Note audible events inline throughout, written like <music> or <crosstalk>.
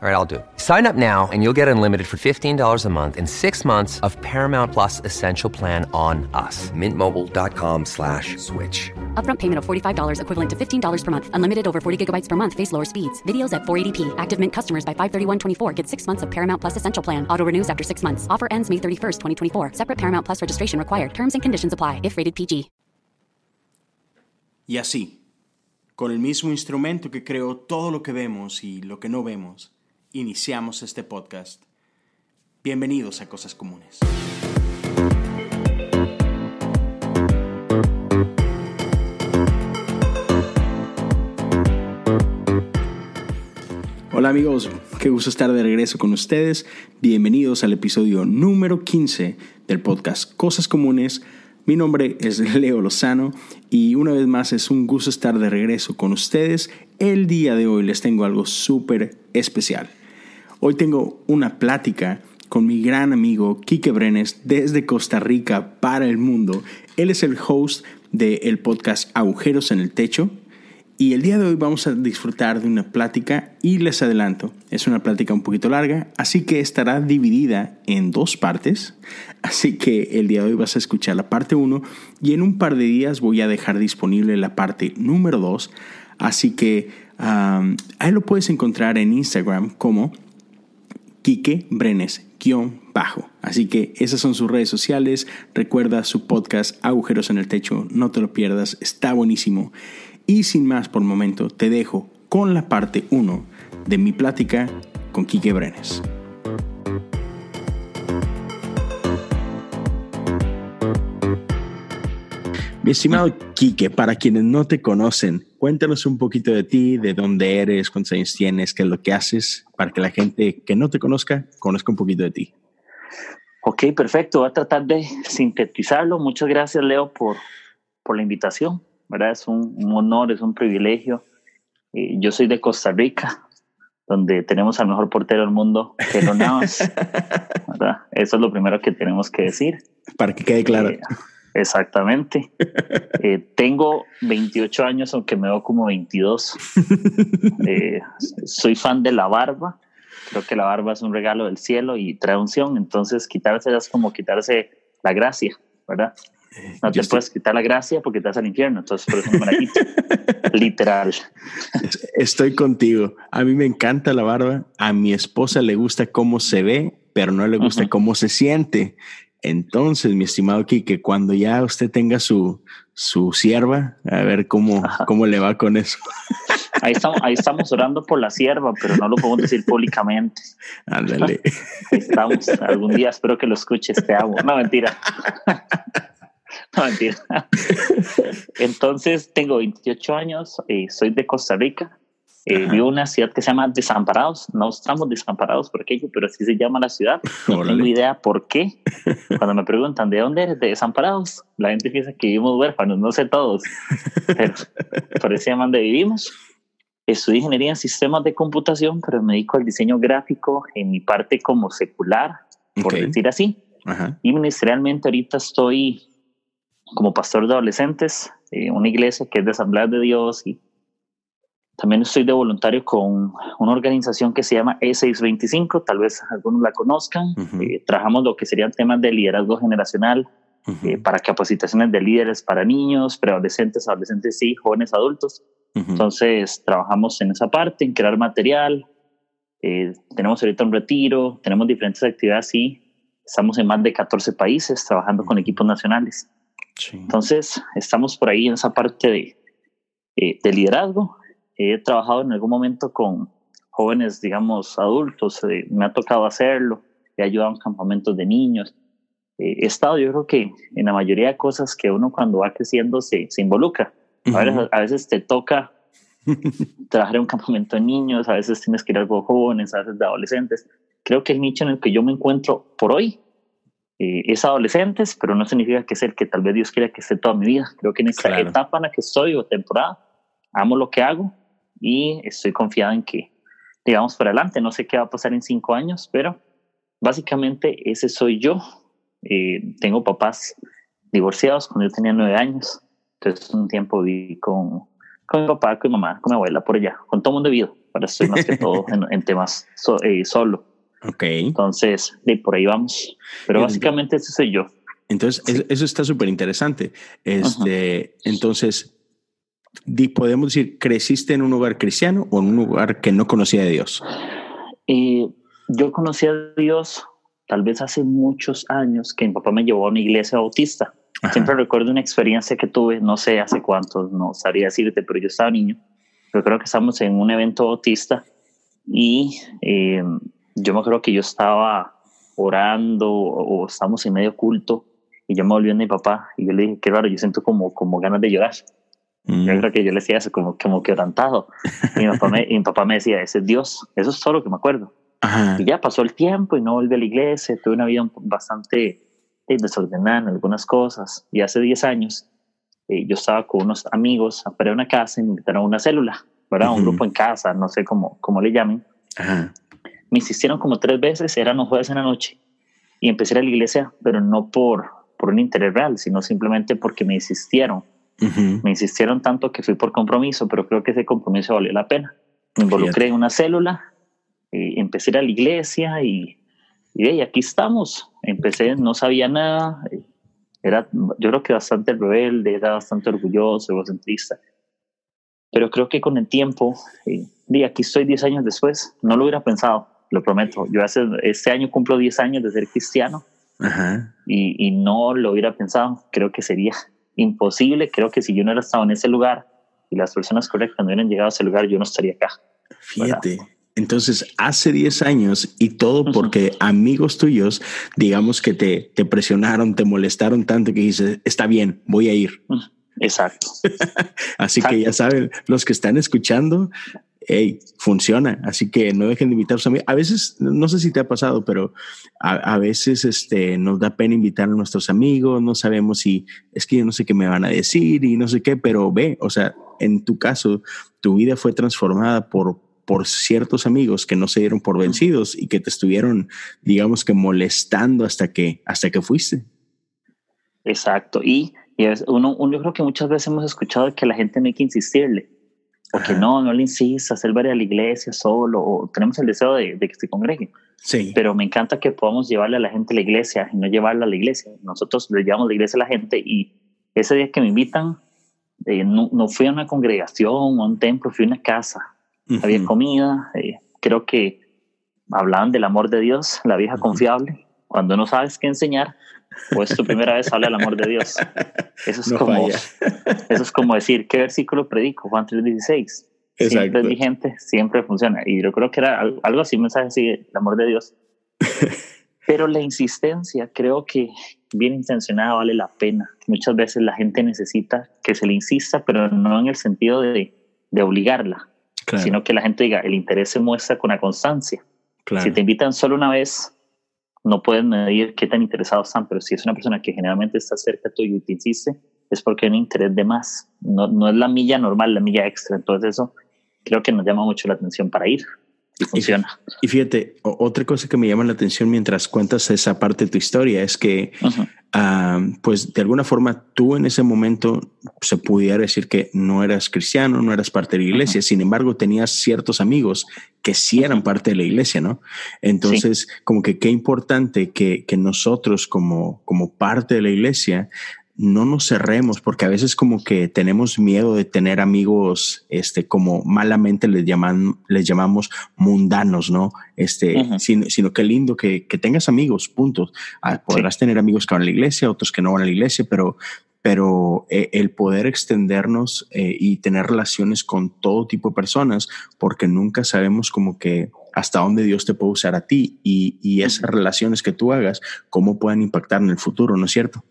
All right, I'll do it. Sign up now and you'll get unlimited for $15 a month and six months of Paramount Plus Essential Plan on us. Mintmobile.com slash switch. Upfront payment of $45 equivalent to $15 per month. Unlimited over 40 gigabytes per month. Face lower speeds. Videos at 480p. Active Mint customers by 531.24 get six months of Paramount Plus Essential Plan. Auto renews after six months. Offer ends May 31st, 2024. Separate Paramount Plus registration required. Terms and conditions apply if rated PG. Y así, con el mismo instrumento que creó todo lo que vemos y lo que no vemos, iniciamos este podcast. Bienvenidos a Cosas Comunes. Hola amigos, qué gusto estar de regreso con ustedes. Bienvenidos al episodio número 15 del podcast Cosas Comunes. Mi nombre es Leo Lozano y una vez más es un gusto estar de regreso con ustedes. El día de hoy les tengo algo súper especial. Hoy tengo una plática con mi gran amigo Quique Brenes desde Costa Rica para el mundo. Él es el host del podcast Agujeros en el Techo. Y el día de hoy vamos a disfrutar de una plática y les adelanto, es una plática un poquito larga, así que estará dividida en dos partes. Así que el día de hoy vas a escuchar la parte 1 y en un par de días voy a dejar disponible la parte número 2. Así que ahí lo puedes encontrar en Instagram como Quique Brenes bajo. Así que esas son sus redes sociales. Recuerda su podcast Agujeros en el Techo. No te lo pierdas. Está buenísimo. Y sin más por el momento, te dejo con la parte 1 de mi plática con Quique Brenes. Mi estimado Quique, para quienes no te conocen, cuéntanos un poquito de ti, de dónde eres, cuántos años tienes, qué es lo que haces, para que la gente que no te conozca conozca un poquito de ti. Ok, perfecto. Voy a tratar de sintetizarlo. Muchas gracias, Leo, por, por la invitación. ¿Verdad? Es un, honor, es un privilegio. Eh, yo soy de Costa Rica, donde tenemos al mejor portero del mundo, Keylor Navas. <laughs> Eso es lo primero que tenemos que decir. Para que quede claro. Eh, exactamente. Eh, tengo 28 años, aunque me veo como 22. <laughs> soy fan de la barba. Creo que la barba es un regalo del cielo y trae unción. Entonces, quitársela es como quitarse la gracia, ¿verdad? No te puedes quitar la gracia porque te vas al infierno. Entonces, por eso no me la quito. Literal. Estoy contigo. A mí me encanta la barba. A mi esposa le gusta cómo se ve, pero no le gusta cómo se siente. Entonces, mi estimado Kike, cuando ya usted tenga su, su sierva, a ver cómo, cómo le va con eso. Ahí estamos, ahí estamos orando por la sierva, pero no lo podemos decir públicamente. Ándale. estamos. Algún día espero que lo escuche este agua. No, mentira. <laughs> <laughs> No, mentira. Entonces, tengo 28 años, eh, soy de Costa Rica, eh, vivo en una ciudad que se llama Desamparados. No estamos desamparados por aquello, pero así se llama la ciudad. No tengo idea por qué. Cuando me preguntan de dónde eres, de Desamparados, la gente piensa que vivimos huérfanos, no sé todos, pero por eso se llama donde vivimos. Estudié ingeniería en sistemas de computación, pero me dedico al diseño gráfico en mi parte como secular, por decir así. Y ministerialmente ahorita estoy como pastor de adolescentes, en una iglesia que es de Asamblea de Dios y también estoy de voluntario con una organización que se llama E625, tal vez algunos la conozcan. Eh, trabajamos lo que serían temas de liderazgo generacional eh, para capacitaciones de líderes para niños, preadolescentes, adolescentes y jóvenes adultos. Entonces, trabajamos en esa parte, en crear material. Eh, tenemos ahorita un retiro, tenemos diferentes actividades y estamos en más de 14 países trabajando con equipos nacionales. Entonces, estamos por ahí en esa parte de, eh, de liderazgo. He trabajado en algún momento con jóvenes, digamos, adultos, eh, me ha tocado hacerlo, he ayudado en campamentos de niños. Eh, he estado, yo creo que en la mayoría de cosas que uno cuando va creciendo se, se involucra. a, veces, a, veces, te toca <laughs> trabajar en un campamento de niños, a veces tienes que ir a algo jóvenes, a veces de adolescentes. Creo que el nicho en el que yo me encuentro por hoy eh, es adolescentes, pero no significa que es el que tal vez Dios quiera que esté toda mi vida. Creo que en esta etapa en la que estoy o temporada, amo lo que hago y estoy confiado en que, digamos, para adelante. No sé qué va a pasar en cinco años, pero básicamente ese soy yo. Eh, tengo papás divorciados cuando yo tenía nueve años. Entonces un tiempo viví con, con mi papá, con mi mamá, con mi abuela, por allá, con todo el mundo vivido. Ahora estoy más que todo <laughs> en, temas eh, solo. Ok. Entonces, de por ahí vamos. Pero básicamente ese soy yo. Entonces, eso, está súper interesante. Este, Entonces, podemos decir, ¿creciste en un lugar cristiano o en un lugar que no conocía a Dios? Eh, yo conocí a Dios tal vez hace muchos años que mi papá me llevó a una iglesia bautista. Siempre recuerdo una experiencia que tuve, no sé hace cuántos, no sabría decirte, pero yo estaba niño. Yo creo que estábamos en un evento bautista y eh, yo me acuerdo que yo estaba orando o, estamos en medio culto y yo me volví a mi papá y yo le dije, qué raro, yo siento como, como ganas de llorar. Yo mm. creo que yo le decía eso como, como quebrantado. Y mi papá me, y mi papá me decía, ese es Dios. Eso es todo lo que me acuerdo. Y ya pasó el tiempo y no volví a la iglesia. Tuve una vida bastante eh, desordenada en algunas cosas. Y hace 10 años eh, yo estaba con unos amigos para una casa y me invitaron a una célula, ¿verdad? Un grupo en casa, no sé cómo, cómo le llamen. Me insistieron como tres veces, eran los jueves en la noche. Y empecé a ir a la iglesia, pero no por, por un interés real, sino simplemente porque me insistieron me insistieron tanto que fui por compromiso, pero creo que ese compromiso valió la pena. Me involucré en una célula, eh, empecé a ir a la iglesia y, y aquí estamos. Empecé, no sabía nada, eh, era, yo creo que bastante rebelde, era bastante orgulloso, egocentrista. Pero creo que con el tiempo, eh, y aquí estoy 10 años después, no lo hubiera pensado, lo prometo. Yo hace, este año cumplo 10 años de ser cristiano Y, y no lo hubiera pensado. Creo que sería imposible. Creo que si yo no hubiera estado en ese lugar y las personas correctas no hubieran llegado a ese lugar, yo no estaría acá. Fíjate. Entonces, hace 10 años y todo porque amigos tuyos, digamos que te, te presionaron, te molestaron tanto que dices, está bien, voy a ir. Exacto. <laughs> Así que ya saben, los que están escuchando, hey, funciona. Así que no dejen de invitarse a mí. A veces, no sé si te ha pasado, pero a, veces este, nos da pena invitar a nuestros amigos, no sabemos si es que yo no sé qué me van a decir y no sé qué, pero ve, o sea, en tu caso, tu vida fue transformada por, por ciertos amigos que no se dieron por vencidos y que te estuvieron, digamos que molestando hasta que, hasta que fuiste. Exacto. Y, y uno, uno, yo creo que muchas veces hemos escuchado que la gente no hay que insistirle o que no, no le insistas, él va a a la iglesia solo, o tenemos el deseo de, que se congregue. Sí. Pero me encanta que podamos llevarle a la gente a la iglesia y no llevarla a la iglesia. Nosotros le llevamos la iglesia a la gente y ese día que me invitan, eh, no, no, fui a una congregación o a un templo, fui a una casa. Había comida, eh, creo que hablaban del amor de Dios, la vieja confiable. Cuando no sabes qué enseñar, pues tu primera vez habla del amor de Dios. Eso es, como, eso es como decir, ¿qué versículo predico? Juan 3.16. Siempre es vigente, siempre funciona. Y yo creo que era algo así, un mensaje así, el amor de Dios. <laughs> Pero la insistencia, creo que bien intencionada vale la pena. Muchas veces la gente necesita que se le insista, pero no en el sentido de, de obligarla, sino que la gente diga, el interés se muestra con la constancia. Si te invitan solo una vez, no pueden medir qué tan interesados están, pero si es una persona que generalmente está cerca tuyo y te insiste, es porque hay un interés de más. No, no es la milla normal, la milla extra. Entonces eso creo que nos llama mucho la atención para ir y funciona. Y, fíjate, otra cosa que me llama la atención mientras cuentas esa parte de tu historia es que, pues de alguna forma tú en ese momento se pudiera decir que no eras cristiano, no eras parte de la iglesia, sin embargo tenías ciertos amigos que sí eran parte de la iglesia, ¿no? Entonces, como que qué importante que, que nosotros como, como parte de la iglesia no nos cerremos, porque a veces como que tenemos miedo de tener amigos, este, como malamente les llaman, les llamamos mundanos, ¿no? Este, sino, que lindo que, tengas amigos, punto. Ah, podrás tener amigos que van a la iglesia, otros que no van a la iglesia, pero, pero eh, el poder extendernos eh, y tener relaciones con todo tipo de personas, porque nunca sabemos como que hasta dónde Dios te puede usar a ti y, y esas relaciones que tú hagas, cómo pueden impactar en el futuro, ¿no es cierto?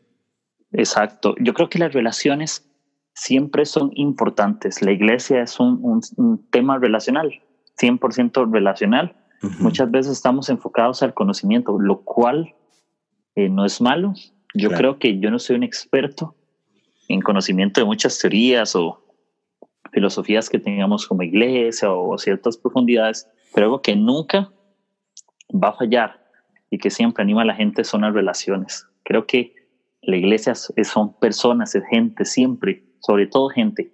Exacto. Yo creo que las relaciones siempre son importantes. La iglesia es un, tema relacional, 100% relacional. Muchas veces estamos enfocados al conocimiento, lo cual eh, no es malo. Yo creo que yo no soy un experto en conocimiento de muchas teorías o filosofías que tengamos como iglesia o ciertas profundidades, pero algo que nunca va a fallar y que siempre anima a la gente son las relaciones. Creo que La iglesia son personas, es gente siempre, sobre todo gente.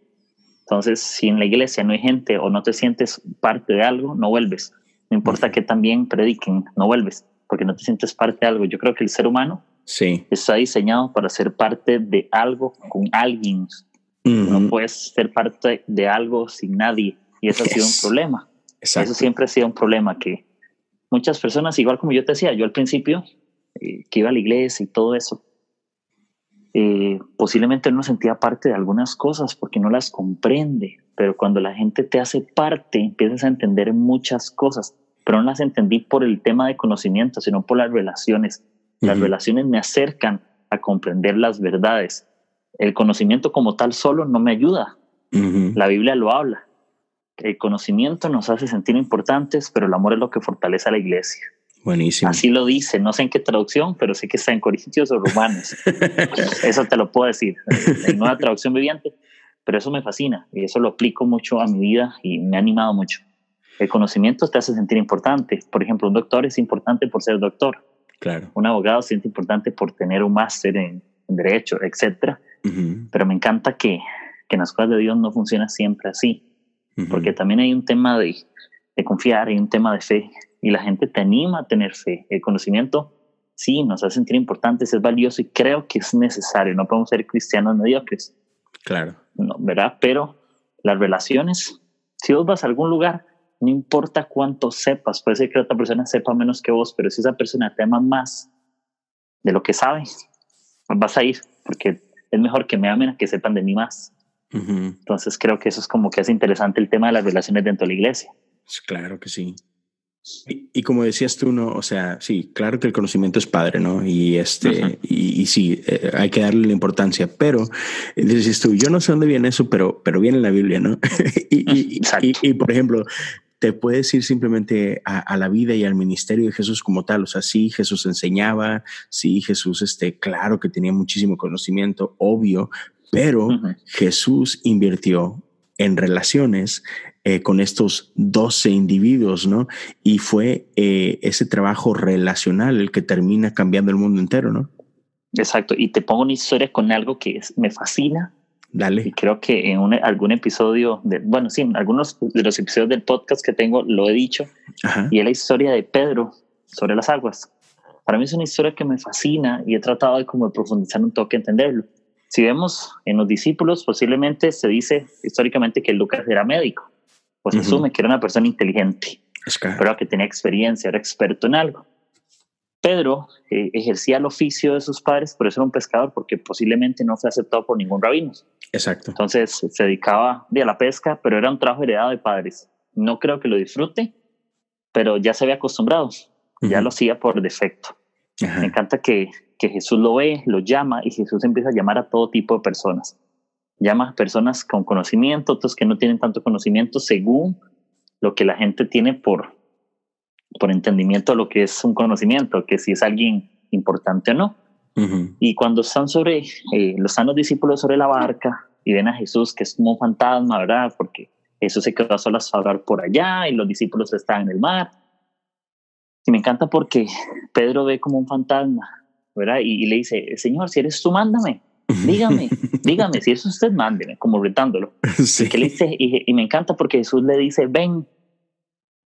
Entonces, si en la iglesia no hay gente o no te sientes parte de algo, no vuelves. No importa que también prediquen, no vuelves, porque no te sientes parte de algo. Yo creo que el ser humano sí. está diseñado para ser parte de algo con alguien. No puedes ser parte de algo sin nadie. Y eso ha sido un problema. Eso siempre ha sido un problema que muchas personas, igual como yo te decía, yo al principio, eh, que iba a la iglesia y todo eso, eh, posiblemente no sentía parte de algunas cosas porque no las comprende, pero cuando la gente te hace parte, empiezas a entender muchas cosas, pero no las entendí por el tema de conocimiento, sino por las relaciones. Las relaciones me acercan a comprender las verdades. El conocimiento como tal solo no me ayuda. La Biblia lo habla. El conocimiento nos hace sentir importantes, pero el amor es lo que fortalece a la iglesia. Buenísimo. Así lo dice, no sé en qué traducción, pero sé que está en Corintios o Romanos. <laughs> eso te lo puedo decir, en una traducción viviente, pero eso me fascina y eso lo aplico mucho a mi vida y me ha animado mucho. El conocimiento te hace sentir importante. Por ejemplo, un doctor es importante por ser doctor. Claro. Un abogado se siente importante por tener un máster en, derecho, etc. Pero me encanta que, que en las cosas de Dios no funciona siempre así, porque también hay un tema de, de confiar, hay un tema de fe y la gente te anima a tener fe. El conocimiento sí nos hace sentir importantes, es valioso y creo que es necesario. No podemos ser cristianos mediocres. Claro. No, ¿verdad? Pero las relaciones, si vos vas a algún lugar, no importa cuánto sepas, puede ser que otra persona sepa menos que vos, pero si esa persona te ama más de lo que sabe, vas a ir, porque es mejor que me amen a que sepan de mí más. Entonces creo que eso es como que es interesante el tema de las relaciones dentro de la iglesia. Claro que sí. Y, como decías tú, ¿no? O sea, sí, claro que el conocimiento es padre, ¿no? Y este, y, sí, eh, hay que darle la importancia, pero eh, dices tú, yo no sé dónde viene eso, pero, pero viene en la Biblia, ¿no? <laughs> y, y, por ejemplo, te puedes ir simplemente a, la vida y al ministerio de Jesús como tal. O sea, sí, Jesús enseñaba, sí, Jesús, este, claro que tenía muchísimo conocimiento, obvio, pero Jesús invirtió en relaciones eh, con estos 12 individuos, ¿no? Y fue eh, ese trabajo relacional el que termina cambiando el mundo entero, ¿no? Exacto, y te pongo una historia con algo que me fascina. Dale. Y creo que en algún episodio, de, bueno, sí, en algunos de los episodios del podcast que tengo lo he dicho, y es la historia de Pedro sobre las aguas. Para mí es una historia que me fascina y he tratado de como profundizar un toque, entenderlo. Si vemos en los discípulos, posiblemente se dice históricamente que Lucas era médico, pues asume que era una persona inteligente, pero que tenía experiencia, era experto en algo. Pedro eh, ejercía el oficio de sus padres, pero eso era un pescador porque posiblemente no fue aceptado por ningún rabino. Exacto. Entonces se dedicaba a la pesca, pero era un trabajo heredado de padres. No creo que lo disfrute, pero ya se había acostumbrado, ya lo hacía por defecto. Me encanta que que Jesús lo ve, lo llama y Jesús empieza a llamar a todo tipo de personas. Llama a personas con conocimiento, otros que no tienen tanto conocimiento según lo que la gente tiene por, por entendimiento de lo que es un conocimiento, que si es alguien importante o no. Y cuando están sobre, eh, los están los discípulos sobre la barca y ven a Jesús que es como un fantasma, ¿verdad? Porque Jesús se quedó a solas a hablar por allá y los discípulos están en el mar. Y me encanta porque Pedro ve como un fantasma ¿verdad? Y, le dice, Señor, si eres tú, mándame, <laughs> dígame, dígame, si es usted, mándeme, como retándolo. Y, que le dice, y, me encanta porque Jesús le dice, ven.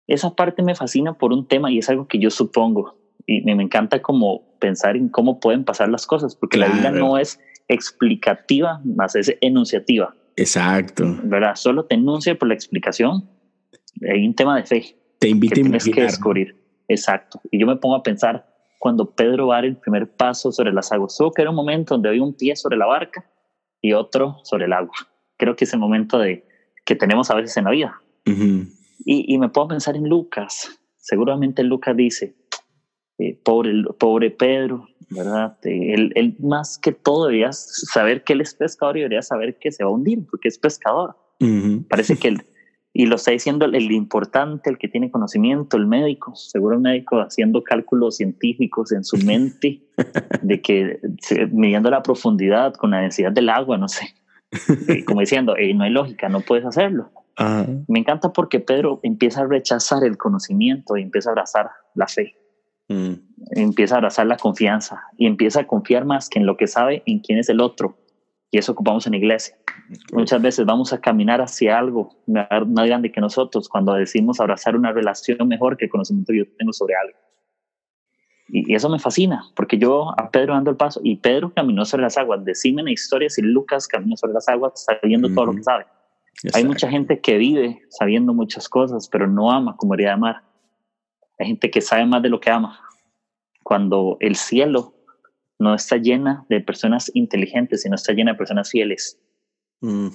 Esa parte me fascina por un tema y es algo que yo supongo. Y me, encanta como pensar en cómo pueden pasar las cosas, porque la Biblia no es explicativa, más es enunciativa. Exacto. ¿Verdad? Solo te enuncia por la explicación. Hay un tema de fe. Te invita a Tienes que descubrir. Exacto. Y yo me pongo a pensar, cuando Pedro va el primer paso sobre las aguas. Tuvo que era un momento donde había un pie sobre la barca y otro sobre el agua. Creo que es el momento de, que tenemos a veces en la vida. y, me puedo pensar en Lucas. Seguramente Lucas dice, eh, pobre, pobre Pedro, ¿verdad? Eh, él, más que todo debería saber que él es pescador y debería saber que se va a hundir porque es pescador. Parece que él, y lo está diciendo el, importante, el que tiene conocimiento, el médico, seguro el médico haciendo cálculos científicos en su mente <laughs> de que midiendo la profundidad con la densidad del agua, no sé, eh, como diciendo, no hay lógica, no puedes hacerlo. Me encanta porque Pedro empieza a rechazar el conocimiento y empieza a abrazar la fe. Mm. Empieza a abrazar la confianza y empieza a confiar más que en lo que sabe, en quién es el otro. Y eso ocupamos en la iglesia. Muchas veces vamos a caminar hacia algo más grande que nosotros cuando decimos abrazar una relación mejor que el conocimiento que yo tengo sobre algo. Y, eso me fascina, porque yo a Pedro dando el paso y Pedro caminó sobre las aguas. Decime en historias y Lucas caminó sobre las aguas sabiendo todo lo que sabe. Hay mucha gente que vive sabiendo muchas cosas, pero no ama como debería amar. Hay gente que sabe más de lo que ama. Cuando el cielo no está llena de personas inteligentes, sino está llena de personas fieles. Mm.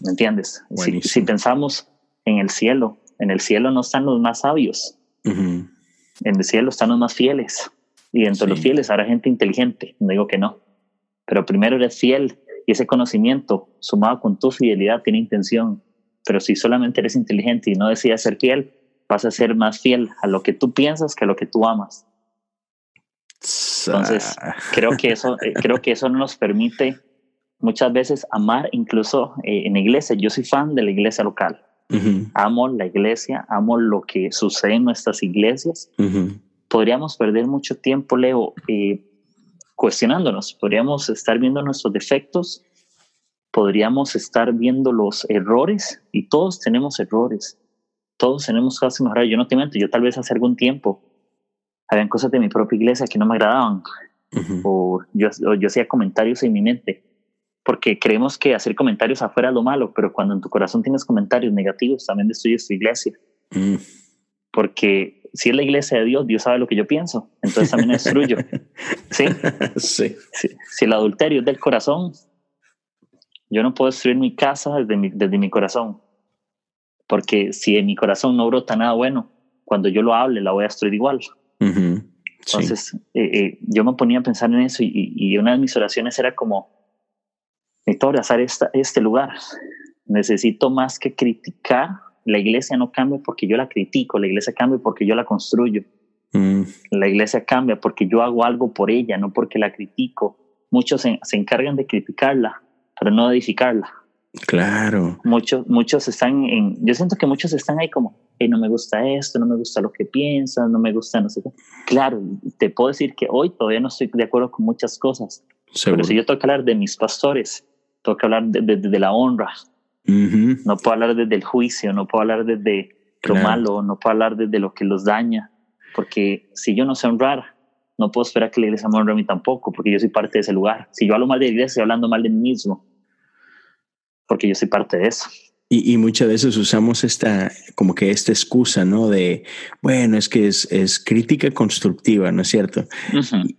¿Me entiendes? Si, pensamos en el cielo, en el cielo no están los más sabios. En el cielo están los más fieles. Y dentro de los fieles habrá gente inteligente. No digo que no. Pero primero eres fiel y ese conocimiento, sumado con tu fidelidad, tiene intención. Pero si solamente eres inteligente y no decides ser fiel, vas a ser más fiel a lo que tú piensas que a lo que tú amas. Entonces, creo que eso, eh, creo que eso nos permite muchas veces amar, incluso eh, en la iglesia. Yo soy fan de la iglesia local. Amo la iglesia, amo lo que sucede en nuestras iglesias. Podríamos perder mucho tiempo, Leo, eh, cuestionándonos. Podríamos estar viendo nuestros defectos, podríamos estar viendo los errores y todos tenemos errores. Todos tenemos cosas que mejorar. Yo no te miento, yo tal vez hace algún tiempo habían cosas de mi propia iglesia que no me agradaban o, yo, yo hacía comentarios en mi mente porque creemos que hacer comentarios afuera es lo malo, pero cuando en tu corazón tienes comentarios negativos también destruyes tu iglesia. Mm. Porque si es la iglesia de Dios, Dios sabe lo que yo pienso, entonces también destruyo. <laughs> ¿Sí? Sí. Si, el adulterio es del corazón, yo no puedo destruir mi casa desde mi, desde mi corazón, porque si en mi corazón no brota nada bueno, cuando yo lo hable, la voy a destruir igual. Entonces, eh, eh, yo me ponía a pensar en eso y, y, una de mis oraciones era como, necesito abrazar esta, este lugar, necesito más que criticar la iglesia no cambia porque yo la critico, la iglesia cambia porque yo la construyo. Mm. La iglesia cambia porque yo hago algo por ella, no porque la critico. Muchos se, encargan de criticarla, pero no de edificarla. Claro. Muchos, muchos están en, yo siento que muchos están ahí como, no me gusta esto, no me gusta lo que piensas, no me gusta no sé qué. Claro, te puedo decir que hoy todavía no estoy de acuerdo con muchas cosas. Pero si yo tengo que hablar de mis pastores, tengo que hablar de, de la honra, no puedo hablar desde el juicio, no puedo hablar desde lo malo, no puedo hablar desde lo que los daña, porque si yo no sé honrar, no puedo esperar que la iglesia me honre a mí tampoco, porque yo soy parte de ese lugar. Si yo hablo mal de la iglesia, estoy hablando mal de mí mismo, porque yo soy parte de eso. Y, muchas veces usamos esta, como que esta excusa, ¿no? De, bueno, es que es, es crítica constructiva, ¿no es cierto?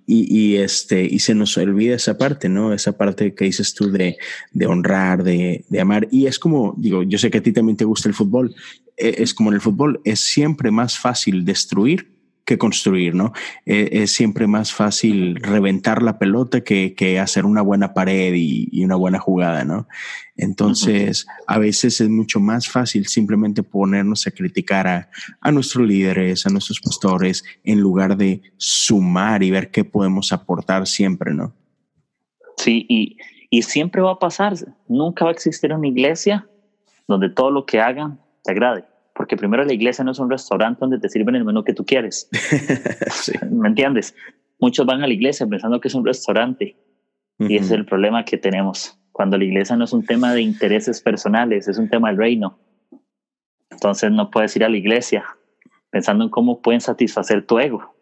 y, y, este, y se nos olvida esa parte, ¿no? Esa parte que dices tú de, de honrar, de, de, amar. Y es como, digo, yo sé que a ti también te gusta el fútbol. E, es como en el fútbol, es siempre más fácil destruir que construir, ¿no? Eh, es siempre más fácil reventar la pelota que, que hacer una buena pared y, una buena jugada, ¿no? Entonces, a veces es mucho más fácil simplemente ponernos a criticar a, a, nuestros líderes, a nuestros pastores, en lugar de sumar y ver qué podemos aportar siempre, ¿no? Sí, y, y siempre va a pasar. Nunca va a existir una iglesia donde todo lo que hagan te agrade porque primero la iglesia no es un restaurante donde te sirven el menú que tú quieres. <laughs> ¿Me entiendes? Muchos van a la iglesia pensando que es un restaurante y ese es el problema que tenemos. Cuando la iglesia no es un tema de intereses personales, es un tema del reino. Entonces no puedes ir a la iglesia pensando en cómo pueden satisfacer tu ego.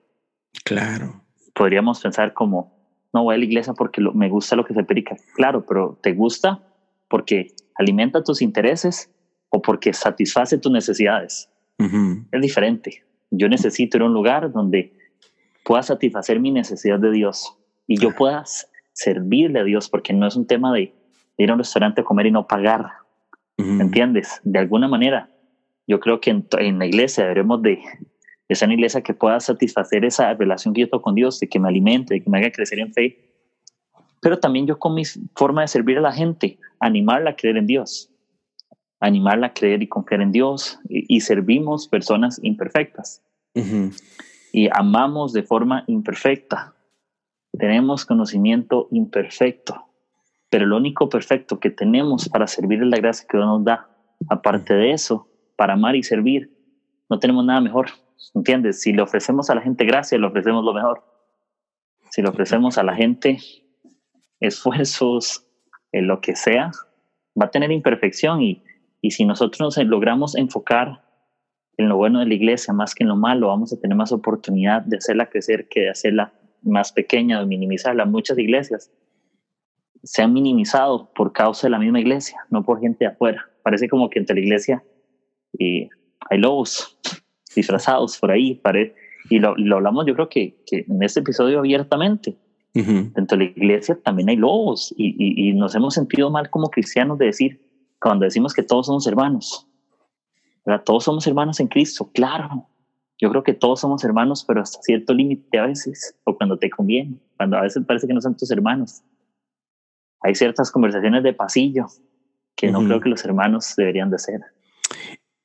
Claro. Podríamos pensar como, no voy a la iglesia porque me gusta lo que se predica. Claro, pero te gusta porque alimenta tus intereses o porque satisface tus necesidades. Es diferente. Yo necesito ir a un lugar donde pueda satisfacer mi necesidad de Dios y yo pueda servirle a Dios, porque no es un tema de ir a un restaurante a comer y no pagar. ¿Me entiendes? De alguna manera, yo creo que en, la iglesia deberemos de, de ser una iglesia que pueda satisfacer esa relación que yo tengo con Dios, de que me alimente, de que me haga crecer en fe. Pero también yo con mi forma de servir a la gente, animarla a creer en Dios animarla a creer y confiar en Dios y, servimos personas imperfectas y amamos de forma imperfecta. Tenemos conocimiento imperfecto, pero lo único perfecto que tenemos para servir es la gracia que Dios nos da. Aparte de eso, para amar y servir, no tenemos nada mejor. ¿entiendes? Si le ofrecemos a la gente gracia, le ofrecemos lo mejor. Si le ofrecemos a la gente esfuerzos, en lo que sea, va a tener imperfección y, y si nosotros nos logramos enfocar en lo bueno de la iglesia más que en lo malo, vamos a tener más oportunidad de hacerla crecer que de hacerla más pequeña, de minimizarla. Muchas iglesias se han minimizado por causa de la misma iglesia, no por gente de afuera. Parece como que entre la iglesia y hay lobos <laughs> disfrazados por ahí. Y lo, lo hablamos yo creo que, que, en este episodio abiertamente. Dentro de la iglesia también hay lobos y, y, y nos hemos sentido mal como cristianos de decir, cuando decimos que todos somos hermanos, ¿verdad? Todos somos hermanos en Cristo, claro. Yo creo que todos somos hermanos, pero hasta cierto límite a veces, o cuando te conviene, cuando a veces parece que no son tus hermanos. Hay ciertas conversaciones de pasillo que no creo que los hermanos deberían de hacer.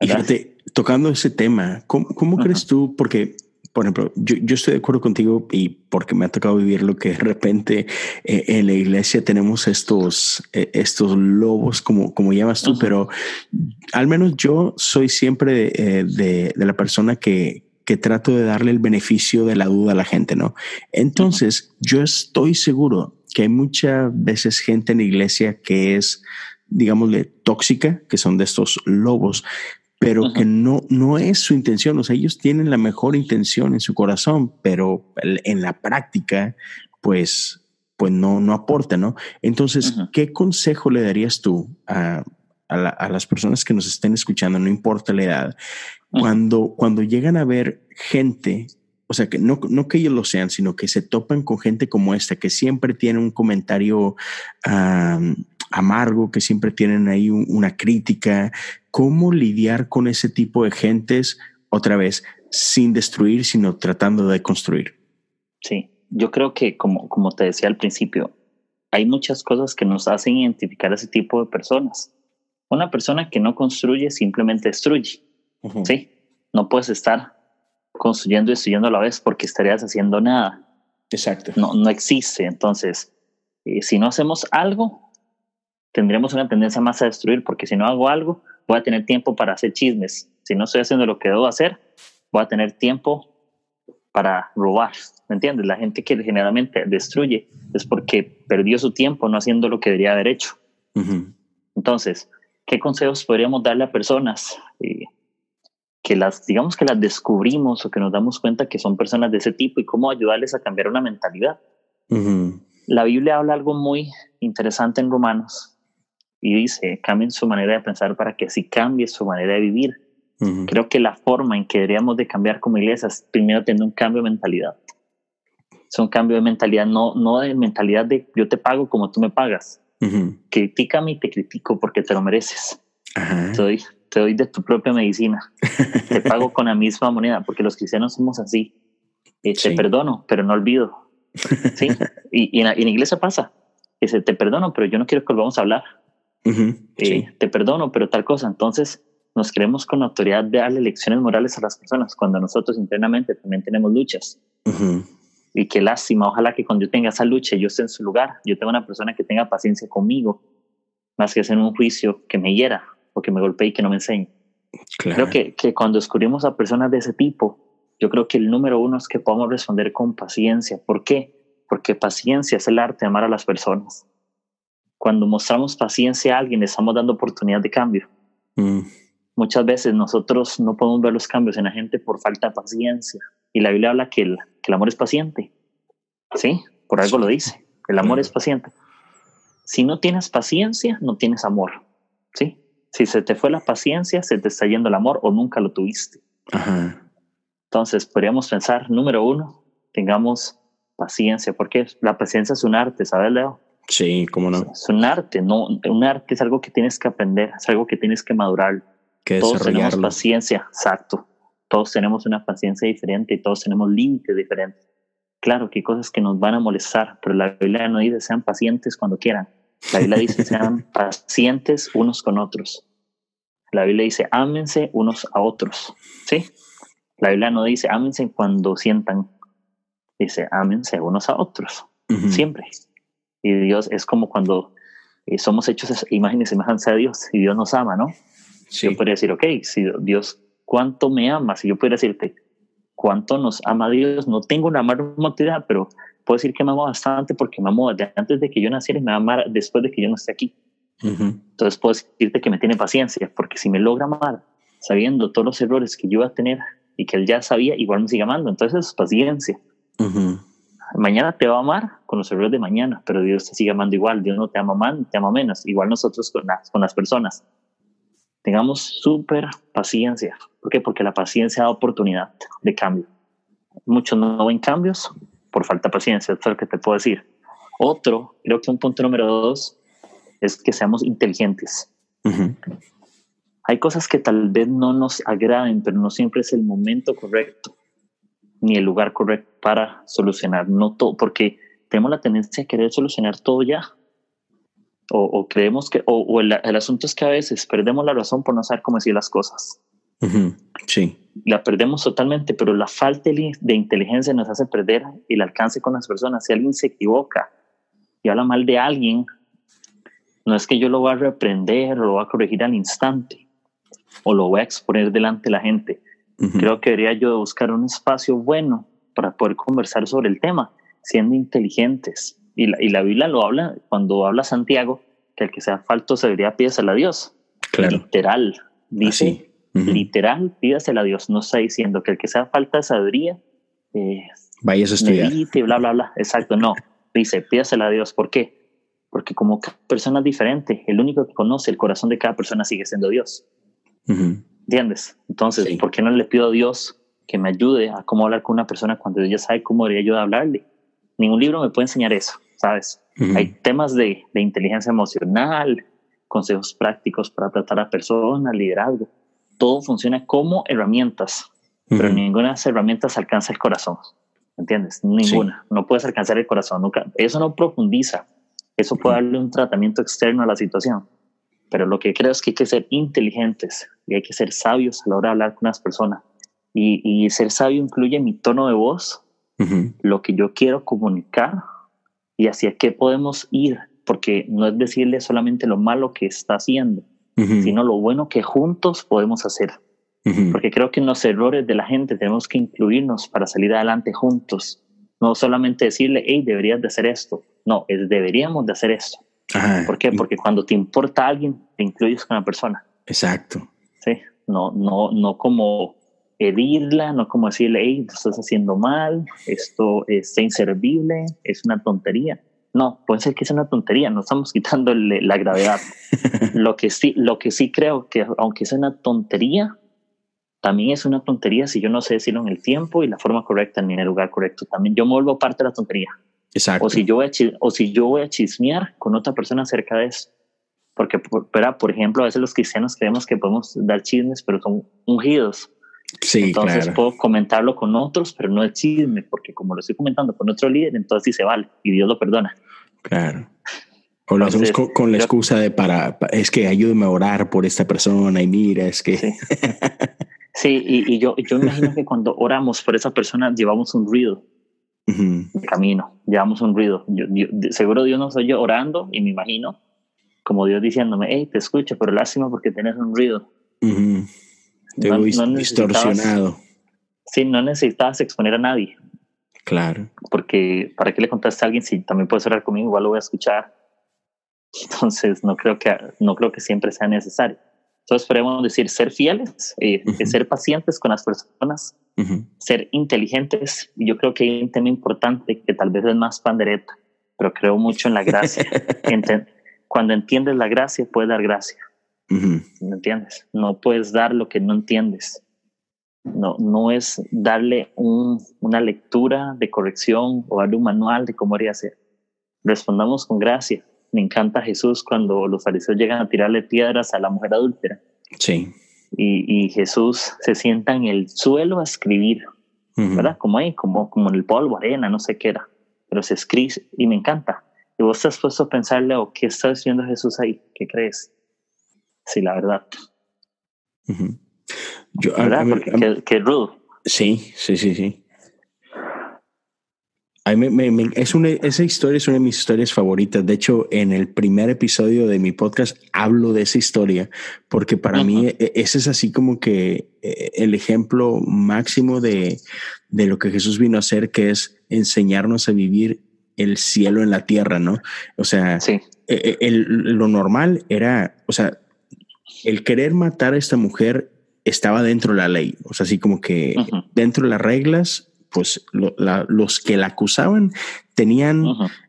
Fíjate, tocando ese tema, ¿cómo, cómo crees tú? Porque por ejemplo, yo, yo, estoy de acuerdo contigo y porque me ha tocado vivir lo que de repente eh, en la iglesia tenemos estos, eh, estos lobos, como, como llamas tú, pero al menos yo soy siempre eh, de, de, la persona que, que trato de darle el beneficio de la duda a la gente, ¿no? Entonces, yo estoy seguro que hay muchas veces gente en la iglesia que es, digámosle, tóxica, que son de estos lobos, pero que no, no es su intención. O sea, ellos tienen la mejor intención en su corazón, pero en la práctica, pues, pues no, no aporta, ¿no? Entonces, ¿qué consejo le darías tú a, a, las personas que nos estén escuchando, no importa la edad, cuando, cuando llegan a ver gente o sea, que no, no que ellos lo sean, sino que se topan con gente como esta, que siempre tiene un comentario amargo, que siempre tienen ahí una crítica. ¿Cómo lidiar con ese tipo de gentes otra vez sin destruir, sino tratando de construir? Sí, yo creo que como, como te decía al principio, hay muchas cosas que nos hacen identificar a ese tipo de personas. Una persona que no construye simplemente destruye. Sí, no puedes estar construyendo y destruyendo a la vez porque estarías haciendo nada. Exacto. No, no existe. Entonces, eh, si no hacemos algo, tendremos una tendencia más a destruir, porque si no hago algo, voy a tener tiempo para hacer chismes. Si no estoy haciendo lo que debo hacer, voy a tener tiempo para robar. ¿Me entiendes? La gente que generalmente destruye es porque perdió su tiempo no haciendo lo que debería haber hecho. Entonces, ¿qué consejos podríamos darle a personas eh, que las, digamos que las descubrimos o que nos damos cuenta que son personas de ese tipo y cómo ayudarles a cambiar una mentalidad? La Biblia habla algo muy interesante en Romanos y dice, cambien su manera de pensar para que así cambie su manera de vivir. Creo que la forma en que deberíamos de cambiar como iglesia es primero tener un cambio de mentalidad. Es un cambio de mentalidad, no, no de mentalidad de yo te pago como tú me pagas. Uh Critícame y te critico porque te lo mereces. Te, doy, te doy de tu propia medicina. te <laughs> pago con la misma moneda porque los cristianos somos así. Eh, te perdono, pero no olvido. ¿Sí? <laughs> y, en la, en la iglesia pasa. Se te perdono, pero yo no quiero que volvamos a hablar eh, te perdono, pero tal cosa. Entonces nos creemos con la autoridad de darle lecciones morales a las personas cuando nosotros internamente también tenemos luchas. Y qué lástima, ojalá que cuando yo tenga esa lucha yo esté en su lugar, yo tenga una persona que tenga paciencia conmigo, más que hacer un juicio que me hiera o que me golpee y que no me enseñe. Creo que, que cuando descubrimos a personas de ese tipo, yo creo que el número uno es que podamos responder con paciencia. ¿Por qué? Porque paciencia es el arte de amar a las personas cuando mostramos paciencia a alguien, le estamos dando oportunidad de cambio. Mm. Muchas veces nosotros no podemos ver los cambios en la gente por falta de paciencia. Y la Biblia habla que el, que el amor es paciente. Sí, por algo lo dice. El amor es paciente. Si no tienes paciencia, no tienes amor. Sí. Si se te fue la paciencia, se te está yendo el amor o nunca lo tuviste. Entonces, podríamos pensar, número uno, tengamos paciencia, porque la paciencia es un arte, ¿sabes, Leo? Sí, cómo no. Es un arte, no, un arte es algo que tienes que aprender, es algo que tienes que madurar. Que todos tenemos paciencia, exacto. Todos tenemos una paciencia diferente y todos tenemos límites diferentes. Claro que hay cosas que nos van a molestar, pero la Biblia no dice sean pacientes cuando quieran. La Biblia dice <laughs> sean pacientes unos con otros. La Biblia dice ámense unos a otros. ¿Sí? La Biblia no dice ámense cuando sientan. Dice ámense unos a otros. Siempre. Y Dios es como cuando eh, somos hechos imagen y semejanza de Dios y Dios nos ama, ¿no? Yo podría decir, ok, si Dios, ¿cuánto me ama? Si yo pudiera decirte, cuánto nos ama Dios. No tengo una marmotidad, pero puedo decir que me amo bastante porque me amo desde antes de que yo naciera y me ama después de que yo no esté aquí. Entonces puedo decirte que me tiene paciencia, porque si me logra amar sabiendo todos los errores que yo iba a tener y que él ya sabía, igual me sigue amando. Entonces es paciencia. Mañana te va a amar con los errores de mañana, pero Dios te sigue amando igual. Dios no te ama más, te ama menos. Igual nosotros con las, con las personas. Tengamos súper paciencia. ¿Por qué? Porque la paciencia da oportunidad de cambio. Muchos no ven cambios por falta de paciencia, es lo que te puedo decir. Otro, creo que un punto número dos, es que seamos inteligentes. Hay cosas que tal vez no nos agraden, pero no siempre es el momento correcto ni el lugar correcto para solucionar, no todo, porque tenemos la tendencia a querer solucionar todo ya. O, creemos que, o, el, asunto es que a veces perdemos la razón por no saber cómo decir las cosas. Sí. La perdemos totalmente, pero la falta de inteligencia nos hace perder el alcance con las personas. Si alguien se equivoca y habla mal de alguien, no es que yo lo voy a reprender o lo voy a corregir al instante o lo voy a exponer delante de la gente. Creo que debería yo buscar un espacio bueno para poder conversar sobre el tema, siendo inteligentes. Y la, y la Biblia lo habla cuando habla Santiago, que el que sea falto se debería pídasela a Dios. Claro. Literal. Dice, literal, pídasela a Dios. No está diciendo que el que sea falta de sabiduría, eh, vayas a estudiar. Medite, bla, bla, bla. Exacto, no. Dice, pídasela a Dios. ¿Por qué? Porque como cada persona es diferente, el único que conoce el corazón de cada persona sigue siendo Dios. ¿Entiendes? Entonces, ¿por qué no le pido a Dios que me ayude a cómo hablar con una persona cuando ella sabe cómo debería yo hablarle? Ningún libro me puede enseñar eso, ¿sabes? Hay temas de, de, inteligencia emocional, consejos prácticos para tratar a personas, liderazgo. Todo funciona como herramientas, pero ninguna de esas herramientas alcanza el corazón. ¿Entiendes? Ninguna. No puedes alcanzar el corazón. Nunca. Eso no profundiza eso puede darle un tratamiento externo a la situación. Pero lo que creo es que hay que ser inteligentes y hay que ser sabios a la hora de hablar con las personas. Y, ser sabio incluye mi tono de voz, lo que yo quiero comunicar y hacia qué podemos ir, porque no es decirle solamente lo malo que está haciendo, sino lo bueno que juntos podemos hacer. Porque creo que en los errores de la gente tenemos que incluirnos para salir adelante juntos. No solamente decirle, hey, deberías de hacer esto, no, es deberíamos de hacer esto. ¿Por qué? Porque cuando te importa a alguien, te incluyes con la persona. Exacto. Sí, no, no, no como pedirla, no como decirle, hey, te estás haciendo mal, esto es inservible, es una tontería. No, puede ser que sea una tontería, no estamos <laughs> quitándole la gravedad. <laughs> lo, que sí, lo que sí creo que aunque sea una tontería, también es una tontería si yo no sé decirlo en el tiempo y la forma correcta ni en el lugar correcto. También yo me vuelvo parte de la tontería. Exacto. O si yo voy a, o si yo voy a chismear con otra persona acerca de eso. Porque, por, por ejemplo, a veces los cristianos creemos que podemos dar chismes, pero son ungidos. Sí, entonces puedo comentarlo con otros, pero no es chisme, porque como lo estoy comentando con otro líder, entonces sí se vale y Dios lo perdona. Claro. O lo hacemos con, la excusa de para, es que ayúdeme a orar por esta persona y mira, es que. Sí, <laughs> sí y, y, yo, yo imagino que cuando oramos por esa persona llevamos un ruido de camino, llevamos un ruido. Yo, seguro Dios nos oye orando y me imagino como Dios diciéndome, hey, te escucho, pero lástima porque tienes un ruido. Te no, distorsionado. Sí, no necesitabas exponer a nadie. Claro. Porque ¿para qué le contaste a alguien si también puedes orar conmigo? Igual lo voy a escuchar. <laughs> Entonces no creo que, no creo que siempre sea necesario. Entonces podemos decir ser fieles, eh, ser pacientes con las personas, ser inteligentes. Yo creo que hay un tema importante que tal vez es más pandereta, pero creo mucho en la gracia. <laughs> Cuando entiendes la gracia, puedes dar gracia. ¿Me entiendes? No puedes dar lo que no entiendes. No, no es darle una lectura de corrección o darle un manual de cómo haría ser. Respondamos con gracia. Me encanta Jesús cuando los fariseos llegan a tirarle piedras a la mujer adúltera. Sí y, Jesús se sienta en el suelo a escribir, ¿verdad? Como ahí, como, como en el polvo, arena, no sé qué era, pero se escribe y me encanta. Y vos estás puesto a pensarle, o ¿qué está diciendo Jesús ahí? ¿Qué crees? Sí, la verdad. Yo, ¿Verdad? Porque qué, rudo. Sí, sí, sí, sí. Es una, esa historia es una de mis historias favoritas. De hecho, en el primer episodio de mi podcast hablo de esa historia, porque para mí e, ese es así como que eh, el ejemplo máximo de, de lo que Jesús vino a hacer, que es enseñarnos a vivir el cielo en la tierra, ¿no? O sea, e, e, el, lo normal era, o sea, el querer matar a esta mujer estaba dentro de la ley, o sea, así como que dentro de las reglas pues los que la acusaban tenían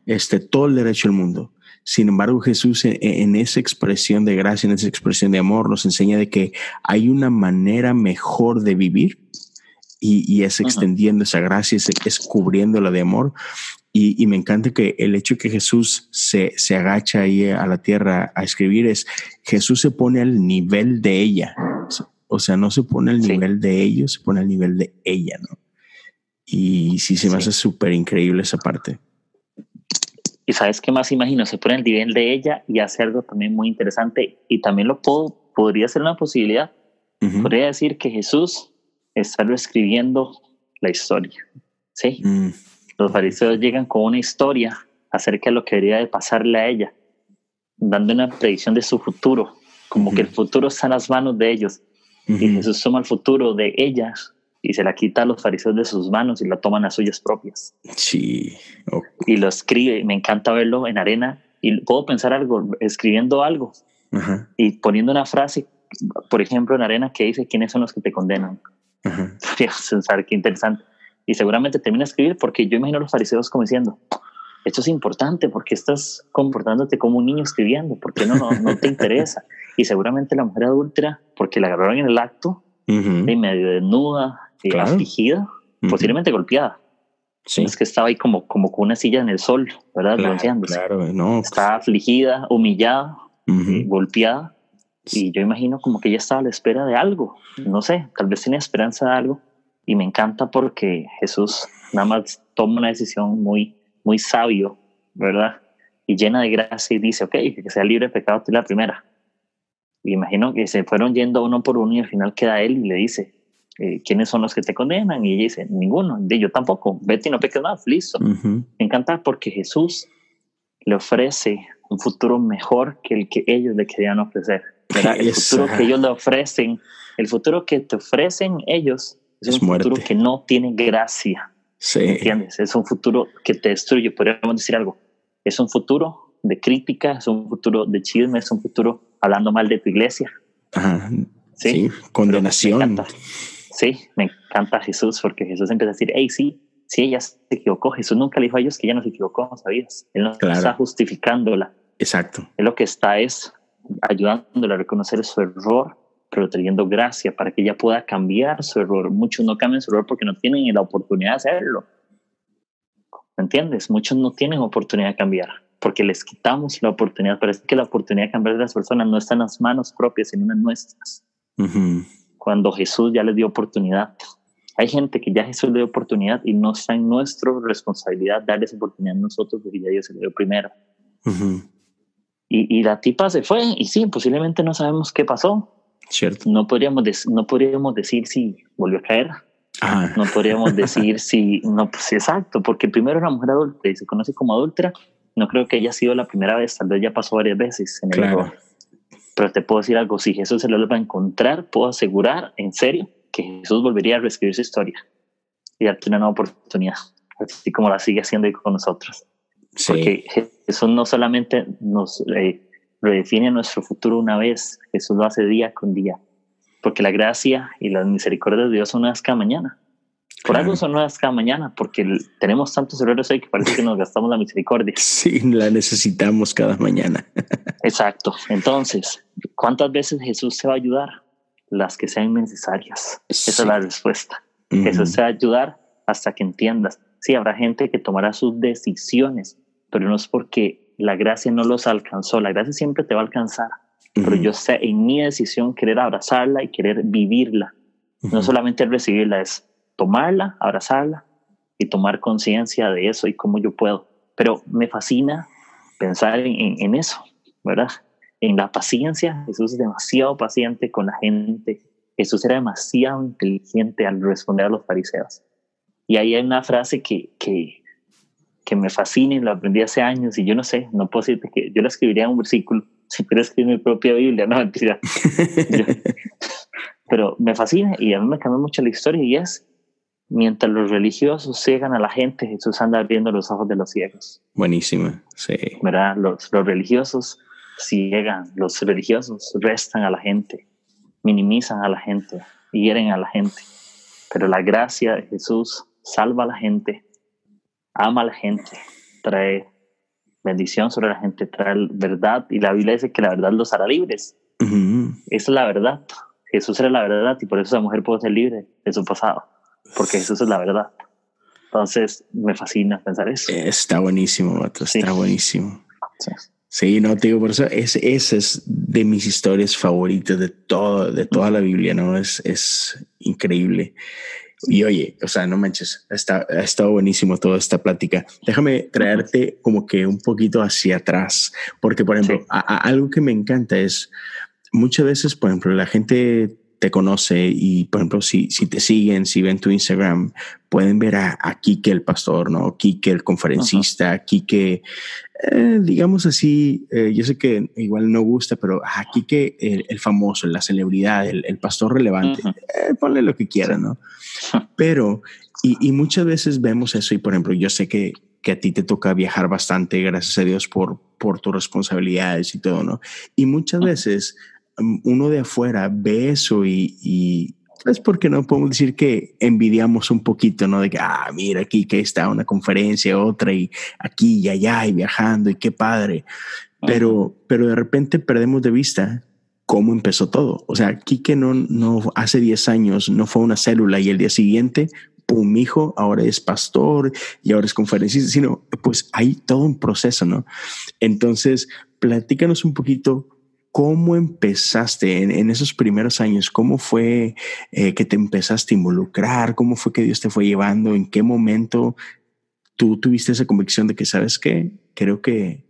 este, todo el derecho del mundo. Sin embargo, Jesús en, esa expresión de gracia, en esa expresión de amor, nos enseña de que hay una manera mejor de vivir y, es extendiendo esa gracia, es, es cubriéndola de amor. Y, me encanta que el hecho que Jesús se, se agacha ahí a la tierra a escribir es Jesús se pone al nivel de ella. O sea, no se pone al nivel de ellos, se pone al nivel de ella, ¿no? Y sí, se me hace súper increíble esa parte. Y sabes qué más imagino, se pone el nivel de ella y hace algo también muy interesante y también lo puedo, podría ser una posibilidad. Podría decir que Jesús está escribiendo la historia. Sí. Mm. Los fariseos llegan con una historia acerca de lo que debería de pasarle a ella, dando una predicción de su futuro, como que el futuro está en las manos de ellos. Y Jesús toma el futuro de ellas y se la quita a los fariseos de sus manos y la toman a suyas propias. Sí. Y lo escribe, me encanta verlo en arena y puedo pensar algo, escribiendo algo y poniendo una frase, por ejemplo, en arena que dice, ¿quiénes son los que te condenan? Ajá. <laughs> pensar qué interesante. Y seguramente termina de escribir porque yo imagino a los fariseos como diciendo, esto es importante porque estás comportándote como un niño escribiendo, porque no, no, no te <laughs> interesa. Y seguramente la mujer adúltera, porque la agarraron en el acto, de medio desnuda, afligida, posiblemente golpeada. Sí. Es que estaba ahí como, como con una silla en el sol, ¿verdad? Claro, no. Pues estaba afligida, humillada, eh, golpeada. Y yo imagino como que ella estaba a la espera de algo. No sé, tal vez tenía esperanza de algo. Y me encanta porque Jesús nada más toma una decisión muy, muy sabio, ¿verdad? Y llena de gracia y dice, ok, que sea libre de pecado, tú la primera. Y imagino que se fueron yendo uno por uno y al final queda él y le dice, eh, ¿quiénes son los que te condenan? Y ella dice, ninguno, de yo tampoco, vete y no peques más, listo. Me encanta porque Jesús le ofrece un futuro mejor que el que ellos le querían ofrecer. El <laughs> futuro que ellos le ofrecen, el futuro que te ofrecen ellos es, un futuro que no tiene gracia. Sí. ¿Entiendes? Es un futuro que te destruye, podríamos decir algo. Es un futuro de crítica, es un futuro de chisme, es un futuro hablando mal de tu iglesia. Ajá. Sí, condenación. Sí, me encanta Jesús porque Jesús empieza a decir, hey, sí, sí, ella se equivocó. Jesús nunca le dijo a ellos que ella no se equivocó, ¿sabías? Él no está justificándola. Exacto. Él lo que está es ayudándola a reconocer su error, pero trayendo gracia para que ella pueda cambiar su error. Muchos no cambian su error porque no tienen la oportunidad de hacerlo. ¿Me entiendes? Muchos no tienen oportunidad de cambiar porque les quitamos la oportunidad. Parece que la oportunidad de cambiar de las personas no está en las manos propias, sino en nuestras cuando Jesús ya les dio oportunidad. Hay gente que ya Jesús le dio oportunidad y no está en nuestra responsabilidad darles oportunidad a nosotros porque ya Dios se le dio primero. y, y, la tipa se fue y sí, posiblemente no sabemos qué pasó. Cierto. No podríamos, no podríamos decir si volvió a caer. Ah. No podríamos decir si, no, pues exacto, porque primero era mujer adulta y se conoce como adulta. No creo que haya sido la primera vez, tal vez ya pasó varias veces en el claro. Pero te puedo decir algo, si Jesús se lo vuelve a encontrar, puedo asegurar en serio que Jesús volvería a reescribir su historia y darte una nueva oportunidad, así como la sigue haciendo con nosotros. Porque Jesús no solamente nos eh, redefine nuestro futuro una vez, Jesús lo hace día con día. Porque la gracia y la misericordia de Dios son nuevas cada mañana. Por algo son nuevas cada mañana, porque tenemos tantos errores hoy que parece que nos gastamos la misericordia. <laughs> Sí, la necesitamos cada mañana. Exacto. Entonces, ¿cuántas veces Jesús te va a ayudar? Las que sean necesarias. Esa es la respuesta. Jesús te va a ayudar hasta que entiendas. Sí, habrá gente que tomará sus decisiones, pero no es porque la gracia no los alcanzó. La gracia siempre te va a alcanzar. Pero yo sé en mi decisión querer abrazarla y querer vivirla. No solamente recibirla, es tomarla, abrazarla y tomar conciencia de eso y cómo yo puedo. Pero me fascina pensar en, eso, ¿verdad? En la paciencia. Jesús es demasiado paciente con la gente. Jesús era demasiado inteligente al responder a los fariseos. Y ahí hay una frase que, que, que me fascina y lo aprendí hace años y yo no sé, no puedo decirte que yo lo escribiría en un versículo, <laughs> si quiero escribir mi propia Biblia, no mentira. <laughs> pero me fascina y a mí me cambió mucho la historia y es, mientras los religiosos ciegan a la gente, Jesús anda abriendo los ojos de los ciegos. Buenísima, sí. ¿Verdad? Los, los religiosos ciegan, los religiosos restan a la gente, minimizan a la gente, hieren a la gente. Pero la gracia de Jesús salva a la gente, ama a la gente, trae bendición sobre la gente, trae verdad y la Biblia dice que la verdad los hará libres. Esa es la verdad. Jesús era la verdad y por eso esa mujer puede ser libre de su pasado, porque Jesús es la verdad. Entonces me fascina pensar eso. Está buenísimo, está buenísimo. Sí. no te digo, por eso es, esa es de mis historias favoritas de todo, de toda la Biblia, ¿no? Es, es increíble. Y oye, o sea, no manches, está, ha estado buenísimo toda esta plática. Déjame traerte como que un poquito hacia atrás, porque por ejemplo, algo que me encanta es muchas veces, por ejemplo, la gente te conoce y, por ejemplo, si, si te siguen, si ven tu Instagram, pueden ver a, a Kike el pastor, ¿no? Kike el conferencista, uh Kike, eh, digamos así, eh, yo sé que igual no gusta, pero a Kike el, famoso, la celebridad, el, el pastor relevante, eh, ponle lo que quiera, ¿no? <laughs> Pero, y, y, muchas veces vemos eso y, por ejemplo, yo sé que, que a ti te toca viajar bastante, gracias a Dios, por, por tus responsabilidades y todo, ¿no? Y muchas veces uno de afuera ve eso y, y es porque no podemos decir que envidiamos un poquito, ¿no? De que, ah, mira aquí que está una conferencia, otra y aquí y allá y viajando y qué padre. Pero, pero de repente perdemos de vista cómo empezó todo. O sea, que no, no hace 10 años no fue una célula y el día siguiente, pum, hijo, ahora es pastor y ahora es conferencista, sino pues hay todo un proceso, ¿no? Entonces, platícanos un poquito ¿Cómo empezaste en, esos primeros años? ¿Cómo fue eh, que te empezaste a involucrar? ¿Cómo fue que Dios te fue llevando? ¿En qué momento tú tuviste esa convicción de que, sabes qué? Creo que,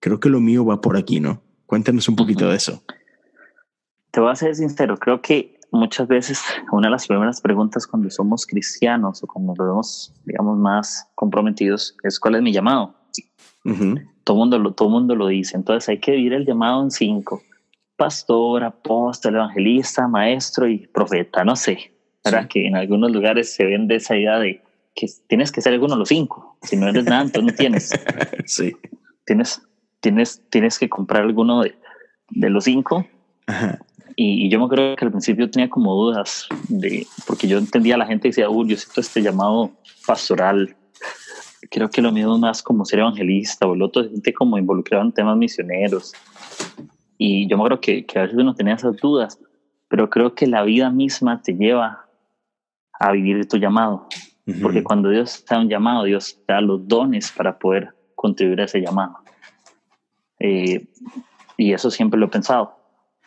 creo que lo mío va por aquí, ¿no? Cuéntanos un poquito de eso. Te voy a ser sincero, creo que muchas veces <laughs> una de las primeras preguntas cuando somos cristianos o cuando nos vemos, digamos, más comprometidos es cuál es mi llamado. Todo mundo lo, todo mundo lo dice. Entonces hay que vivir el llamado en cinco. Pastor, apóstol, evangelista, maestro y profeta. No sé. para Que en algunos lugares se vende esa idea de que tienes que ser alguno de los cinco. Si no eres nada, entonces no tienes. <laughs> sí. Tienes, tienes, tienes que comprar alguno de, de los cinco. Y, yo me acuerdo que al principio tenía como dudas de, porque yo entendía a la gente decía, uy, yo siento este llamado pastoral creo que lo mío es más como ser evangelista o el otro gente como involucrado en temas misioneros. Y yo me creo que, que a veces uno tenía esas dudas, pero creo que la vida misma te lleva a vivir tu llamado. Porque cuando Dios te da un llamado, Dios te da los dones para poder contribuir a ese llamado. Eh, y eso siempre lo he pensado.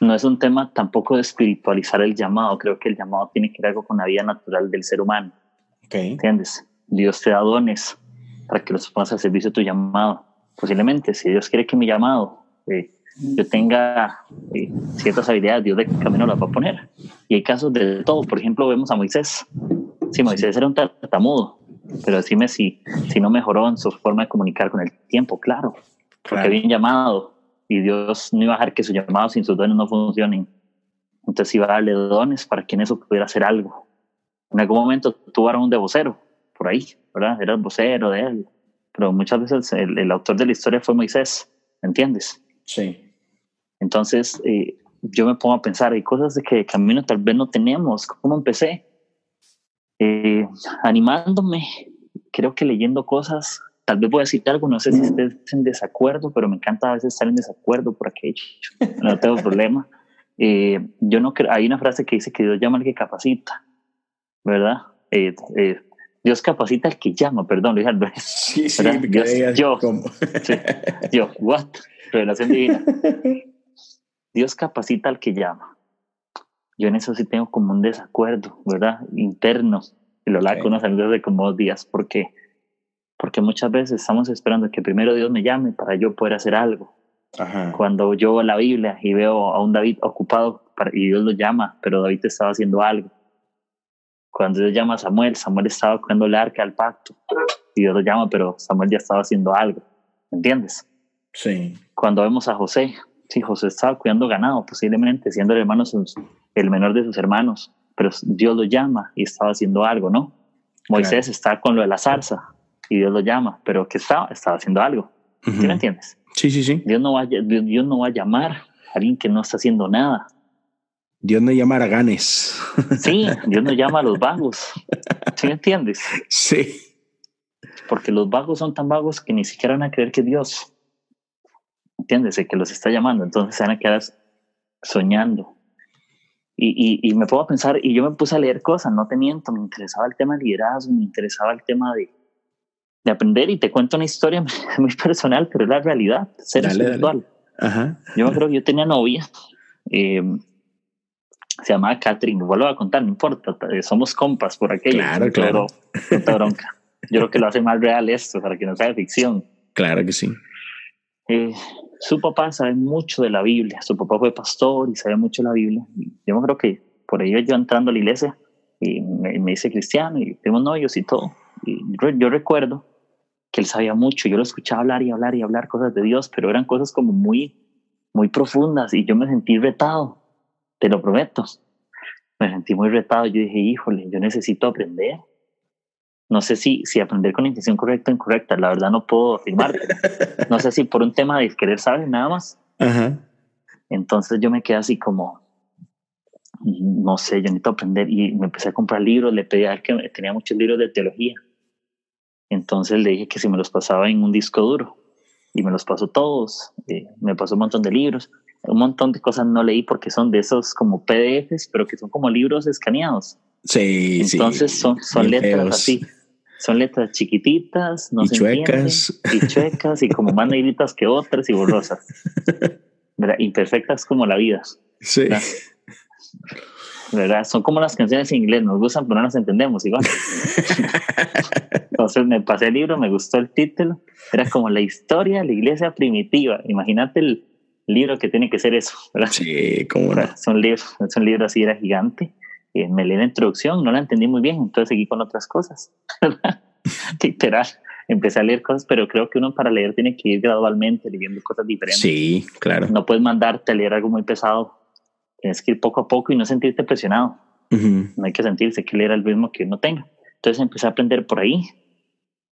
No es un tema tampoco de espiritualizar el llamado. Creo que el llamado tiene que ver algo con la vida natural del ser humano. Okay. ¿Entiendes? Dios te da dones para que los pongas al servicio de tu llamado. Posiblemente, si Dios quiere que mi llamado eh, yo tenga eh, ciertas habilidades, Dios de camino las va a poner. Y hay casos de todo. Por ejemplo, vemos a Moisés. Sí, Moisés era un tartamudo, pero decime si, si no mejoró en su forma de comunicar con el tiempo, claro. Porque había un llamado y Dios no iba a dejar que su llamado sin sus dones no funcionen. Entonces iba a darle dones para que en eso pudiera hacer algo. En algún momento tuvo un de vocero, por ahí, ¿verdad? Era el vocero de él. Pero muchas veces el, autor de la historia fue Moisés, ¿entiendes? Sí. Entonces, eh, yo me pongo a pensar, hay cosas de que camino tal vez no tenemos. ¿Cómo empecé? Eh, animándome, creo que leyendo cosas. Tal vez voy a decir algo, no sé si estés en desacuerdo, pero me encanta a veces estar en desacuerdo por aquello. No tengo problema. Eh, yo no creo, hay una frase que dice que Dios llama al que capacita, ¿verdad? Eh, Dios capacita al que llama, perdón, Luis Álvarez. Sí, sí, Dios, yo, yo, what? Revelación divina. Dios capacita al que llama. Yo en eso sí tengo como un desacuerdo, ¿verdad? Interno. Y lo hablo con unos amigos de como dos días. ¿Por qué? Porque muchas veces estamos esperando que primero Dios me llame para yo poder hacer algo. Ajá. Cuando yo la Biblia y veo a un David ocupado y Dios lo llama, pero David estaba haciendo algo cuando Dios llama a Samuel, Samuel estaba cuidando el arca del pacto. y Dios lo llama, pero Samuel ya estaba haciendo algo, ¿entiendes? Sí. Cuando vemos a José, sí, José estaba cuidando ganado, posiblemente siendo el, hermano, el menor de sus hermanos, pero Dios lo llama y estaba haciendo algo, ¿no? Moisés está con lo de la zarza y Dios lo llama, pero ¿qué estaba? Estaba haciendo algo. ¿Sí me entiendes? Sí, sí, sí. Dios no, va, Dios no va a llamar a alguien que no está haciendo nada. Dios no llama a ganes. Sí, Dios no llama a los vagos. ¿Sí me entiendes? Sí. Porque los vagos son tan vagos que ni siquiera van a creer que Dios. ¿Entiendes? que los está llamando. Entonces se van a quedar soñando. Y, y, me puedo pensar, y yo me puse a leer cosas, no te miento, me interesaba el tema de liderazgo, me interesaba el tema de, de aprender y te cuento una historia <laughs> muy personal, pero es la realidad, ser espiritual. Ajá. Yo creo que yo tenía novia, eh, se llamaba Catherine, vuelvo a contar, no importa, eh, somos compas por aquello. Claro, claro. <laughs> Pero, bronca. Yo creo que lo hace más real esto, para que no sea ficción. Claro que sí. Eh, su papá sabe mucho de la Biblia, su papá fue pastor y sabe mucho de la Biblia. Yo creo que por ello yo entrando a la iglesia y me, me hice cristiano y tenemos novios y todo. Y yo, recuerdo que él sabía mucho, yo lo escuchaba hablar y hablar y hablar cosas de Dios, pero eran cosas como muy, muy profundas y yo me sentí retado, te lo prometo. Me sentí muy retado, yo dije, híjole, yo necesito aprender. No sé si, si aprender con intención correcta o incorrecta, la verdad no puedo afirmar. <laughs> no sé si por un tema de querer saber nada más. Entonces yo me quedé así como, no sé, yo necesito aprender. Y me empecé a comprar libros, le pedí a él que tenía muchos libros de teología. Entonces le dije que si me los pasaba en un disco duro. Y me los pasó todos, eh, me pasó un montón de libros, un montón de cosas no leí porque son de esos como PDFs, pero que son como libros escaneados. Sí, Entonces son, son letras así. Son letras chiquititas, no y chuecas. y chuecas, y como más negritas que otras y borrosas. Imperfectas como la vida. Sí. ¿verdad? Son como las canciones en inglés, nos gustan, pero no las entendemos igual. <laughs> Entonces me pasé el libro, me gustó el título. Era como la historia de la iglesia primitiva. Imagínate el libro que tiene que ser eso, ¿verdad? Sí, como Son <laughs> libros, son libros así, era gigante me leí la introducción, no la entendí muy bien, entonces seguí con otras cosas. <laughs> <laughs> Literal, empecé a leer cosas, pero creo que uno para leer tiene que ir gradualmente leyendo cosas diferentes. Sí, claro. No puedes mandarte a leer algo muy pesado. Tienes que ir poco a poco y no sentirte presionado. No hay que sentirse que leer el ritmo que uno tenga. Entonces empecé a aprender por ahí.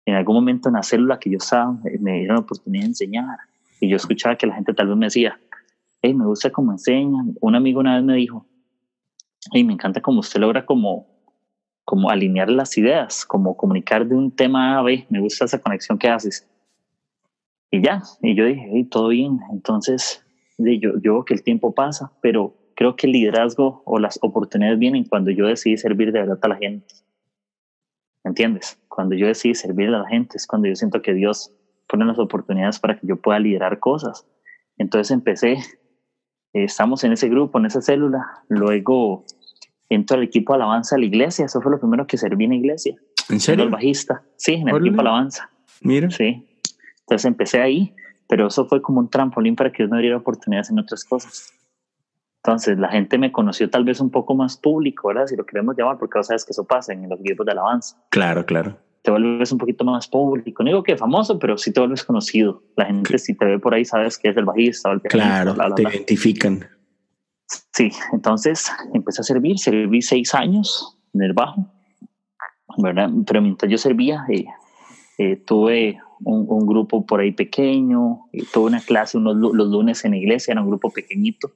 En algún momento en la célula que yo estaba, me dieron la oportunidad de enseñar. Y yo escuchaba que la gente tal vez me decía, hey, me gusta cómo enseñan. Un amigo una vez me dijo, y me encanta cómo usted logra como, como alinear las ideas, como comunicar de un tema a B. Me gusta esa conexión que haces. Y ya, y yo dije, todo bien. Entonces, yo, yo que el tiempo pasa, pero creo que el liderazgo o las oportunidades vienen cuando yo decidí servir de verdad a la gente. ¿Entiendes? Cuando yo decidí servir a la gente es cuando yo siento que Dios pone las oportunidades para que yo pueda liderar cosas. Entonces empecé estamos en ese grupo, en esa célula. Luego entro al equipo de alabanza de la iglesia. Eso fue lo primero que serví en la iglesia. ¿En serio? El bajista. Sí, en el equipo de alabanza. Mira. Sí. Entonces empecé ahí, pero eso fue como un trampolín para que Dios me diera oportunidades en otras cosas. Entonces la gente me conoció tal vez un poco más público, ¿verdad? Si lo queremos llamar, porque vos sabes que eso pasa en los equipos de alabanza. Claro, claro te vuelves un poquito más público. No digo que famoso, pero sí te vuelves conocido. La gente, si te ve por ahí, sabes que es el bajista o el. Claro, te identifican. Sí, entonces empecé a servir, serví seis años en el bajo, ¿verdad? Pero mientras yo servía, eh, eh, tuve un, grupo por ahí pequeño, y tuve una clase unos, los lunes en la iglesia, era un grupo pequeñito.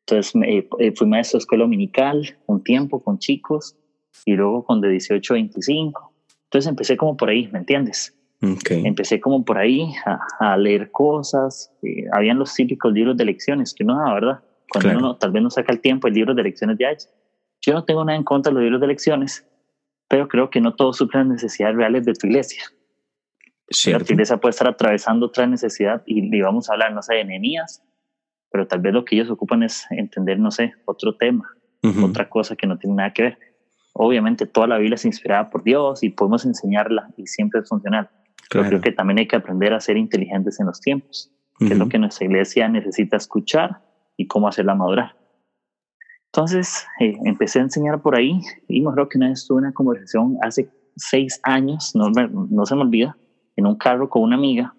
Entonces eh, fui maestro de escuela dominical un tiempo con chicos y luego con de 18 a 25 entonces empecé como por ahí, ¿me entiendes? Empecé como por ahí a, leer cosas. Eh, habían los típicos libros de lecciones que uno da, ¿verdad? Cuando uno tal vez no saca el tiempo, el libro de lecciones de Ajax. Yo no tengo nada en contra de los libros de lecciones, pero creo que no todos suplen las necesidades reales de tu iglesia. Cierto. La iglesia puede estar atravesando otra necesidad y le vamos a hablar, no sé, de enemías, pero tal vez lo que ellos ocupan es entender, no sé, otro tema, otra cosa que no tiene nada que ver obviamente toda la Biblia es inspirada por Dios y podemos enseñarla y siempre es funcional. Pero creo que también hay que aprender a ser inteligentes en los tiempos, que es lo que nuestra iglesia necesita escuchar y cómo hacerla madurar. Entonces eh, empecé a enseñar por ahí y me acuerdo que una vez tuve una conversación hace seis años, no, no se me olvida, en un carro con una amiga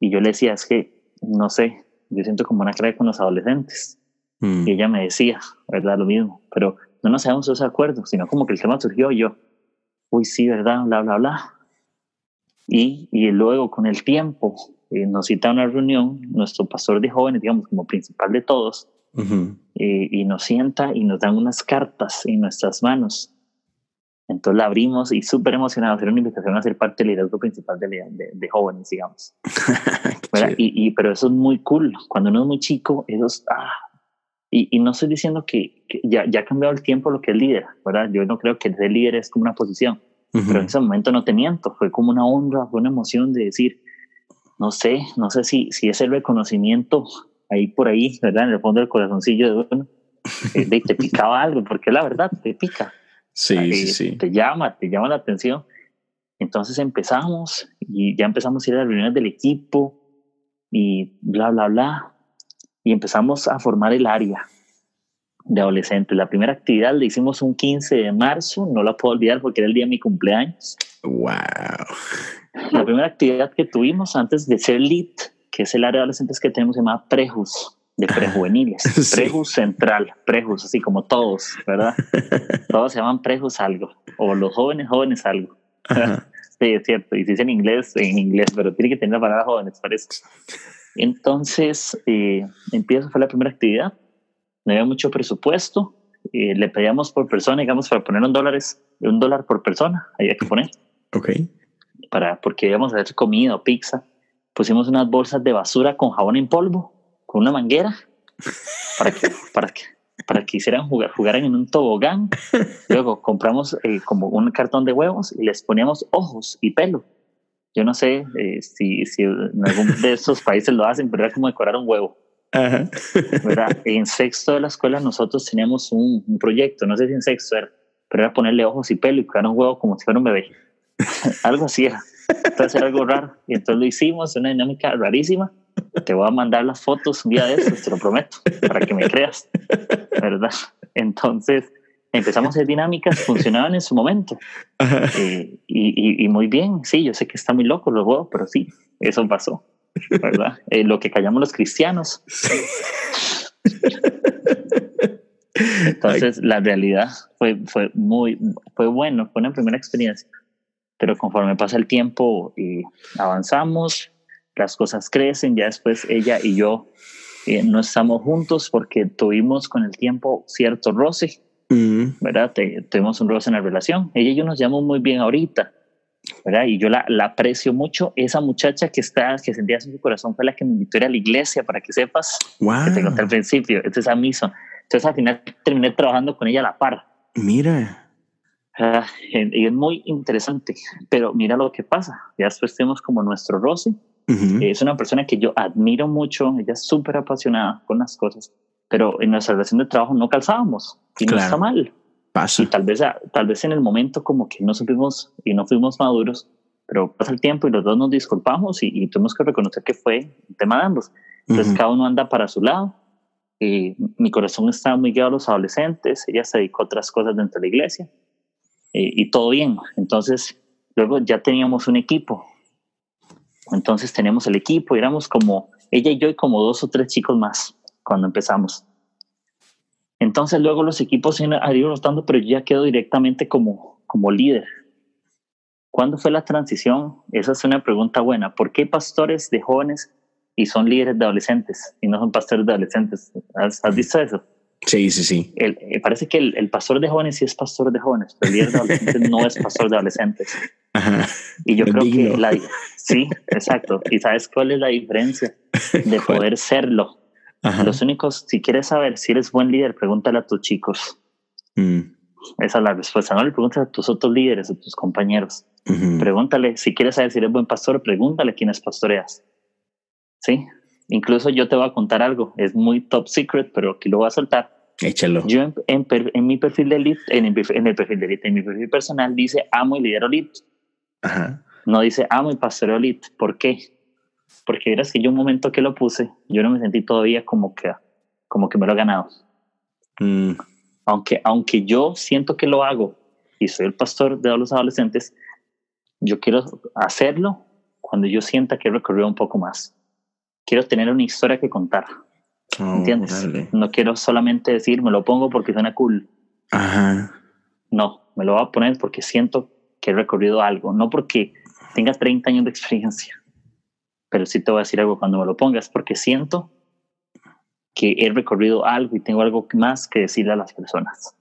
y yo le decía, es que, no sé, yo siento como una cara con los adolescentes. Mm. Y ella me decía, ¿verdad? Lo mismo, pero no nos habíamos de acuerdo, sino como que el tema surgió y yo, uy, sí, ¿verdad? Bla, bla, bla. Y, y luego con el tiempo eh, nos cita a una reunión, nuestro pastor de jóvenes, digamos, como principal de todos, eh, y nos sienta y nos dan unas cartas en nuestras manos. Entonces la abrimos y súper emocionados, era una invitación a ser parte del liderazgo principal de, de, jóvenes, digamos. <laughs> y, y, pero eso es muy cool. Cuando uno es muy chico, eso es, ah, y, y, no estoy diciendo que, ya, ya, ha cambiado el tiempo lo que es líder, ¿verdad? Yo no creo que ser líder es como una posición, pero en ese momento no te miento, fue como una honra, fue una emoción de decir, no sé, no sé si, si es el reconocimiento ahí por ahí, ¿verdad? En el fondo del corazoncillo de uno, eh, de, te picaba algo, porque la verdad, te pica. Sí, sí, sí. Te llama, te llama la atención. Entonces empezamos y ya empezamos a ir a las reuniones del equipo y bla, bla, bla. Y empezamos a formar el área de adolescentes. La primera actividad la hicimos un 15 de marzo, no la puedo olvidar porque era el día de mi cumpleaños. ¡Wow! La primera actividad que tuvimos antes de ser LIT, que es el área de adolescentes que tenemos, se llama Prejus, de prejuveniles. <laughs> Prejus central, Prejus, así como todos, ¿verdad? <laughs> todos se llaman Prejus algo, o los jóvenes, jóvenes algo. <laughs> sí, es cierto, y se dice en inglés, en inglés, pero tiene que tener la palabra jóvenes, parece. Entonces, eh, empieza, fue la primera actividad, no había mucho presupuesto, eh, le pedíamos por persona, digamos, para poner un, dólares, un dólar por persona, había que poner. Ok. Para, porque íbamos a hacer comida o pizza. Pusimos unas bolsas de basura con jabón en polvo, con una manguera, para que, para que, para que hicieran jugar, jugaran en un tobogán. <laughs> Luego compramos eh, como un cartón de huevos y les poníamos ojos y pelo. Yo no sé eh, si, si en algún de esos países lo hacen, pero era como decorar un huevo. En sexto de la escuela nosotros teníamos un, proyecto, no sé si en sexto era, pero era ponerle ojos y pelo y crear un huevo como si fuera un bebé. <laughs> algo así era. Entonces era algo raro. Y entonces lo hicimos, una dinámica rarísima. Te voy a mandar las fotos un día de estos, te lo prometo, para que me creas. ¿Verdad? Entonces empezamos a hacer dinámicas, funcionaban en su momento. <laughs> Eh, y, y, muy bien, sí, yo sé que está muy loco los huevos, pero sí, eso pasó. ¿verdad? <laughs> Eh, lo que callamos los cristianos. Entonces, la realidad fue, fue muy, fue bueno, fue una primera experiencia, pero conforme pasa el tiempo y avanzamos, las cosas crecen, ya después ella y yo eh, no estamos juntos porque tuvimos con el tiempo cierto roce, mm. ¿verdad? tuvimos un roce en la relación. Ella y yo nos llamamos muy bien ahorita, ¿verdad? Y yo la, la, aprecio mucho. Esa muchacha que está, que sentía en su corazón fue la que me invitó a ir a la iglesia, para que sepas, wow. que te conté al principio. Es Amison. Entonces al final terminé trabajando con ella a la par. Mira. Ah, y es muy interesante, pero mira lo que pasa. Ya después tenemos como nuestro Rosy. Es una persona que yo admiro mucho, ella es súper apasionada con las cosas, pero en nuestra relación de trabajo no calzábamos y no está mal. Pasa. Y tal vez, tal vez en el momento como que no supimos y no fuimos maduros, pero pasa el tiempo y los dos nos disculpamos y, tuvimos que reconocer que fue un tema de ambos. Entonces cada uno anda para su lado. Y mi corazón estaba muy guiado a los adolescentes, ella se dedicó a otras cosas dentro de la iglesia y todo bien. Entonces luego ya teníamos un equipo. Entonces teníamos el equipo, éramos como ella y yo y como dos o tres chicos más cuando empezamos. Entonces luego los equipos se han ido rotando, pero yo ya quedo directamente como, como líder. ¿Cuándo fue la transición? Esa es una pregunta buena. ¿Por qué pastores de jóvenes y son líderes de adolescentes y no son pastores de adolescentes? ¿Has, visto eso? Sí, sí, sí. El, eh, parece que el, pastor de jóvenes sí es pastor de jóvenes, pero el líder de adolescentes no es pastor de adolescentes. Y yo creo que la, sí, exacto. ¿Y sabes cuál es la diferencia de <laughs> poder serlo? Los únicos, si quieres saber si eres buen líder, pregúntale a tus chicos. Mm. Esa es la respuesta. No le preguntes a tus otros líderes, a tus compañeros. Pregúntale, si quieres saber si eres buen pastor, pregúntale quiénes pastoreas. ¿Sí? Incluso yo te voy a contar algo. Es muy top secret, pero aquí lo voy a soltar. Échalo. Yo en, en, mi perfil de elite, en, el, en el perfil de elite, en mi perfil personal dice amo y lidero elite. Ajá. No dice amo y pastoreo elite. ¿Por qué? Porque verás que yo un momento que lo puse, yo no me sentí todavía como que, como que me lo he ganado. Mm. Aunque, aunque yo siento que lo hago y soy el pastor de los adolescentes, yo quiero hacerlo cuando yo sienta que he recorrido un poco más. Quiero tener una historia que contar. Oh, ¿Entiendes? No quiero solamente decir, me lo pongo porque suena cool. Ajá. No, me lo voy a poner porque siento que he recorrido algo, no porque tenga 30 años de experiencia. Pero sí te voy a decir algo cuando me lo pongas, porque siento que he recorrido algo y tengo algo más que decirle a las personas.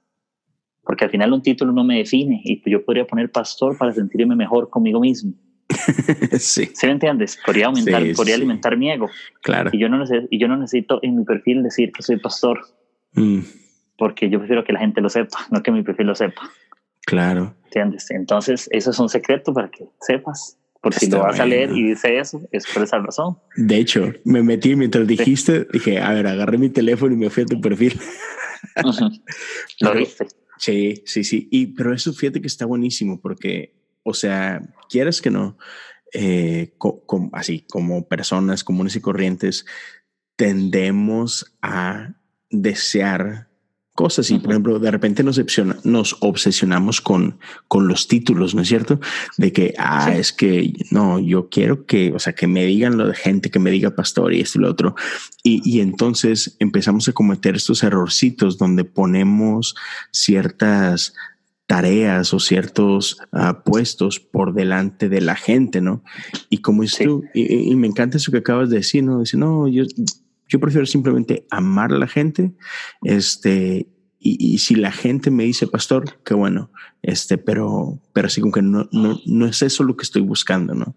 Porque al final un título no me define y yo podría poner pastor para sentirme mejor conmigo mismo. <laughs> sí. ¿Sí me entiendes? Podría aumentar, podría alimentar mi ego. Claro. Y yo, no necesito, y yo no necesito en mi perfil decir que soy pastor. Mm. Porque yo prefiero que la gente lo sepa, no que mi perfil lo sepa. Claro. ¿Entiendes? Entonces, eso es un secreto para que sepas. Porque si lo vas a leer y dice eso, es por esa razón. De hecho, me metí mientras dijiste, dije, a ver, agarré mi teléfono y me fui a tu perfil. <laughs> Lo viste. Sí, sí, sí. Y, pero eso fíjate que está buenísimo porque, o sea, quieres que no, eh, así como personas comunes y corrientes, tendemos a desear cosas y por ejemplo de repente nos, nos obsesionamos con, con los títulos, ¿no es cierto? De que, ah, es que no, yo quiero que, o sea, que me digan lo de gente, que me diga pastor y esto y lo otro. Y, y entonces empezamos a cometer estos errorcitos donde ponemos ciertas tareas o ciertos uh, puestos por delante de la gente, ¿no? Y como es tú, y, y, me encanta eso que acabas de decir, ¿no? Dice, no, yo, yo prefiero simplemente amar a la gente, este, y, si la gente me dice, pastor, qué bueno, este, pero, pero así como que no, no, no es eso lo que estoy buscando, ¿no?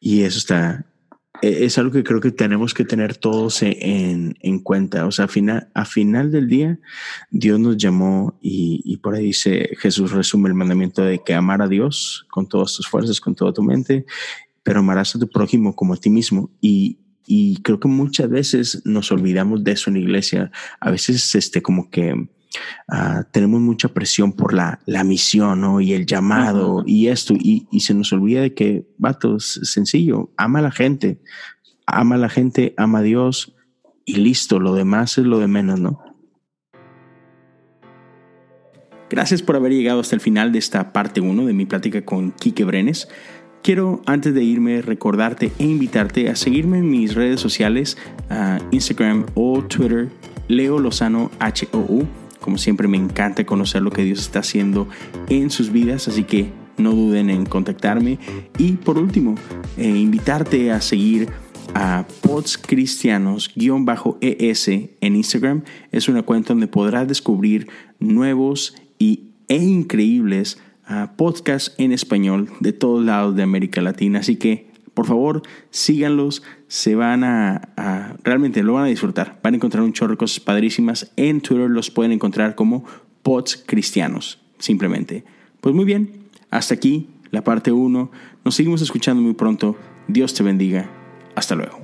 Y eso está, e, es algo que creo que tenemos que tener todos en, en cuenta. O sea, a final, a final del día, Dios nos llamó y, y, por ahí dice, Jesús resume el mandamiento de que amar a Dios con todas tus fuerzas, con toda tu mente, pero amarás a tu prójimo como a ti mismo. Y, y creo que muchas veces nos olvidamos de eso en la iglesia. A veces, este, como que uh, tenemos mucha presión por la, la misión ¿no? y el llamado y esto, y, y, se nos olvida de que, vato, es sencillo, ama a la gente, ama a la gente, ama a Dios y listo, lo demás es lo de menos, ¿no? Gracias por haber llegado hasta el final de esta parte 1 de mi plática con Quique Brenes. Quiero antes de irme recordarte e invitarte a seguirme en mis redes sociales, Instagram o Twitter, Leo Lozano HOU. Como siempre me encanta conocer lo que Dios está haciendo en sus vidas, así que no duden en contactarme. Y por último, eh, invitarte a seguir a Pods Cristianos-ES en Instagram. Es una cuenta donde podrás descubrir nuevos y, e increíbles podcast en español de todos lados de América Latina. Así que, por favor, síganlos. Se van a, realmente lo van a disfrutar. Van a encontrar un chorro de cosas padrísimas. En Twitter los pueden encontrar como Pods Cristianos, simplemente. Pues muy bien, hasta aquí la parte 1. Nos seguimos escuchando muy pronto. Dios te bendiga. Hasta luego.